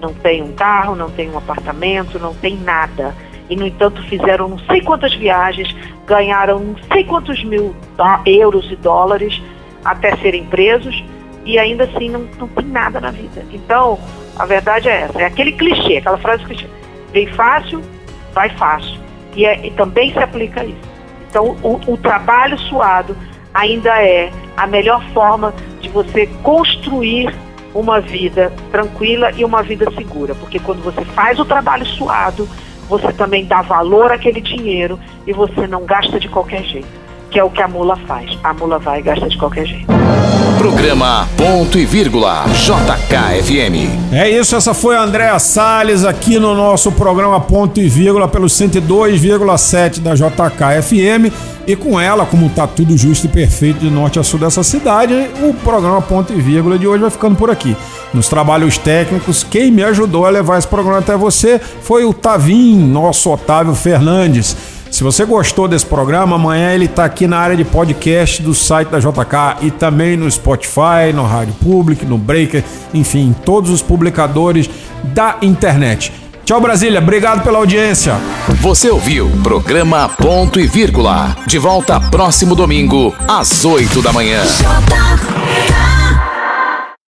Não tem um carro, não tem um apartamento, não tem nada. E, no entanto, fizeram não sei quantas viagens, ganharam não sei quantos mil euros e dólares até serem presos e ainda assim não, não tem nada na vida. Então, a verdade é essa. É aquele clichê, aquela frase clichê. Vem fácil, vai fácil. E, é- e também se aplica a isso. Então, o, o trabalho suado ainda é a melhor forma de você construir uma vida tranquila e uma vida segura. Porque quando você faz o trabalho suado, você também dá valor àquele dinheiro e você não gasta de qualquer jeito. Que é o que a mula faz. A mula vai e gasta de qualquer jeito. Programa Ponto e Vírgula JKFM. É isso, essa foi a Andréa Salles aqui no nosso programa Ponto e Vírgula pelo 102,7 da JKFM. E com ela, como tá tudo justo e perfeito de norte a sul dessa cidade, o programa Ponto e Vírgula de hoje vai ficando por aqui. Nos trabalhos técnicos, quem me ajudou a levar esse programa até você foi o Tavim, nosso Otávio Fernandes. Se você gostou desse programa, amanhã ele tá aqui na área de podcast do site da JK e também no Spotify, no Rádio Public, no Breaker, enfim, todos os publicadores da internet. Tchau, Brasília. Obrigado pela audiência. Você ouviu programa Ponto e Vírgula. De volta próximo domingo, às 8 da manhã.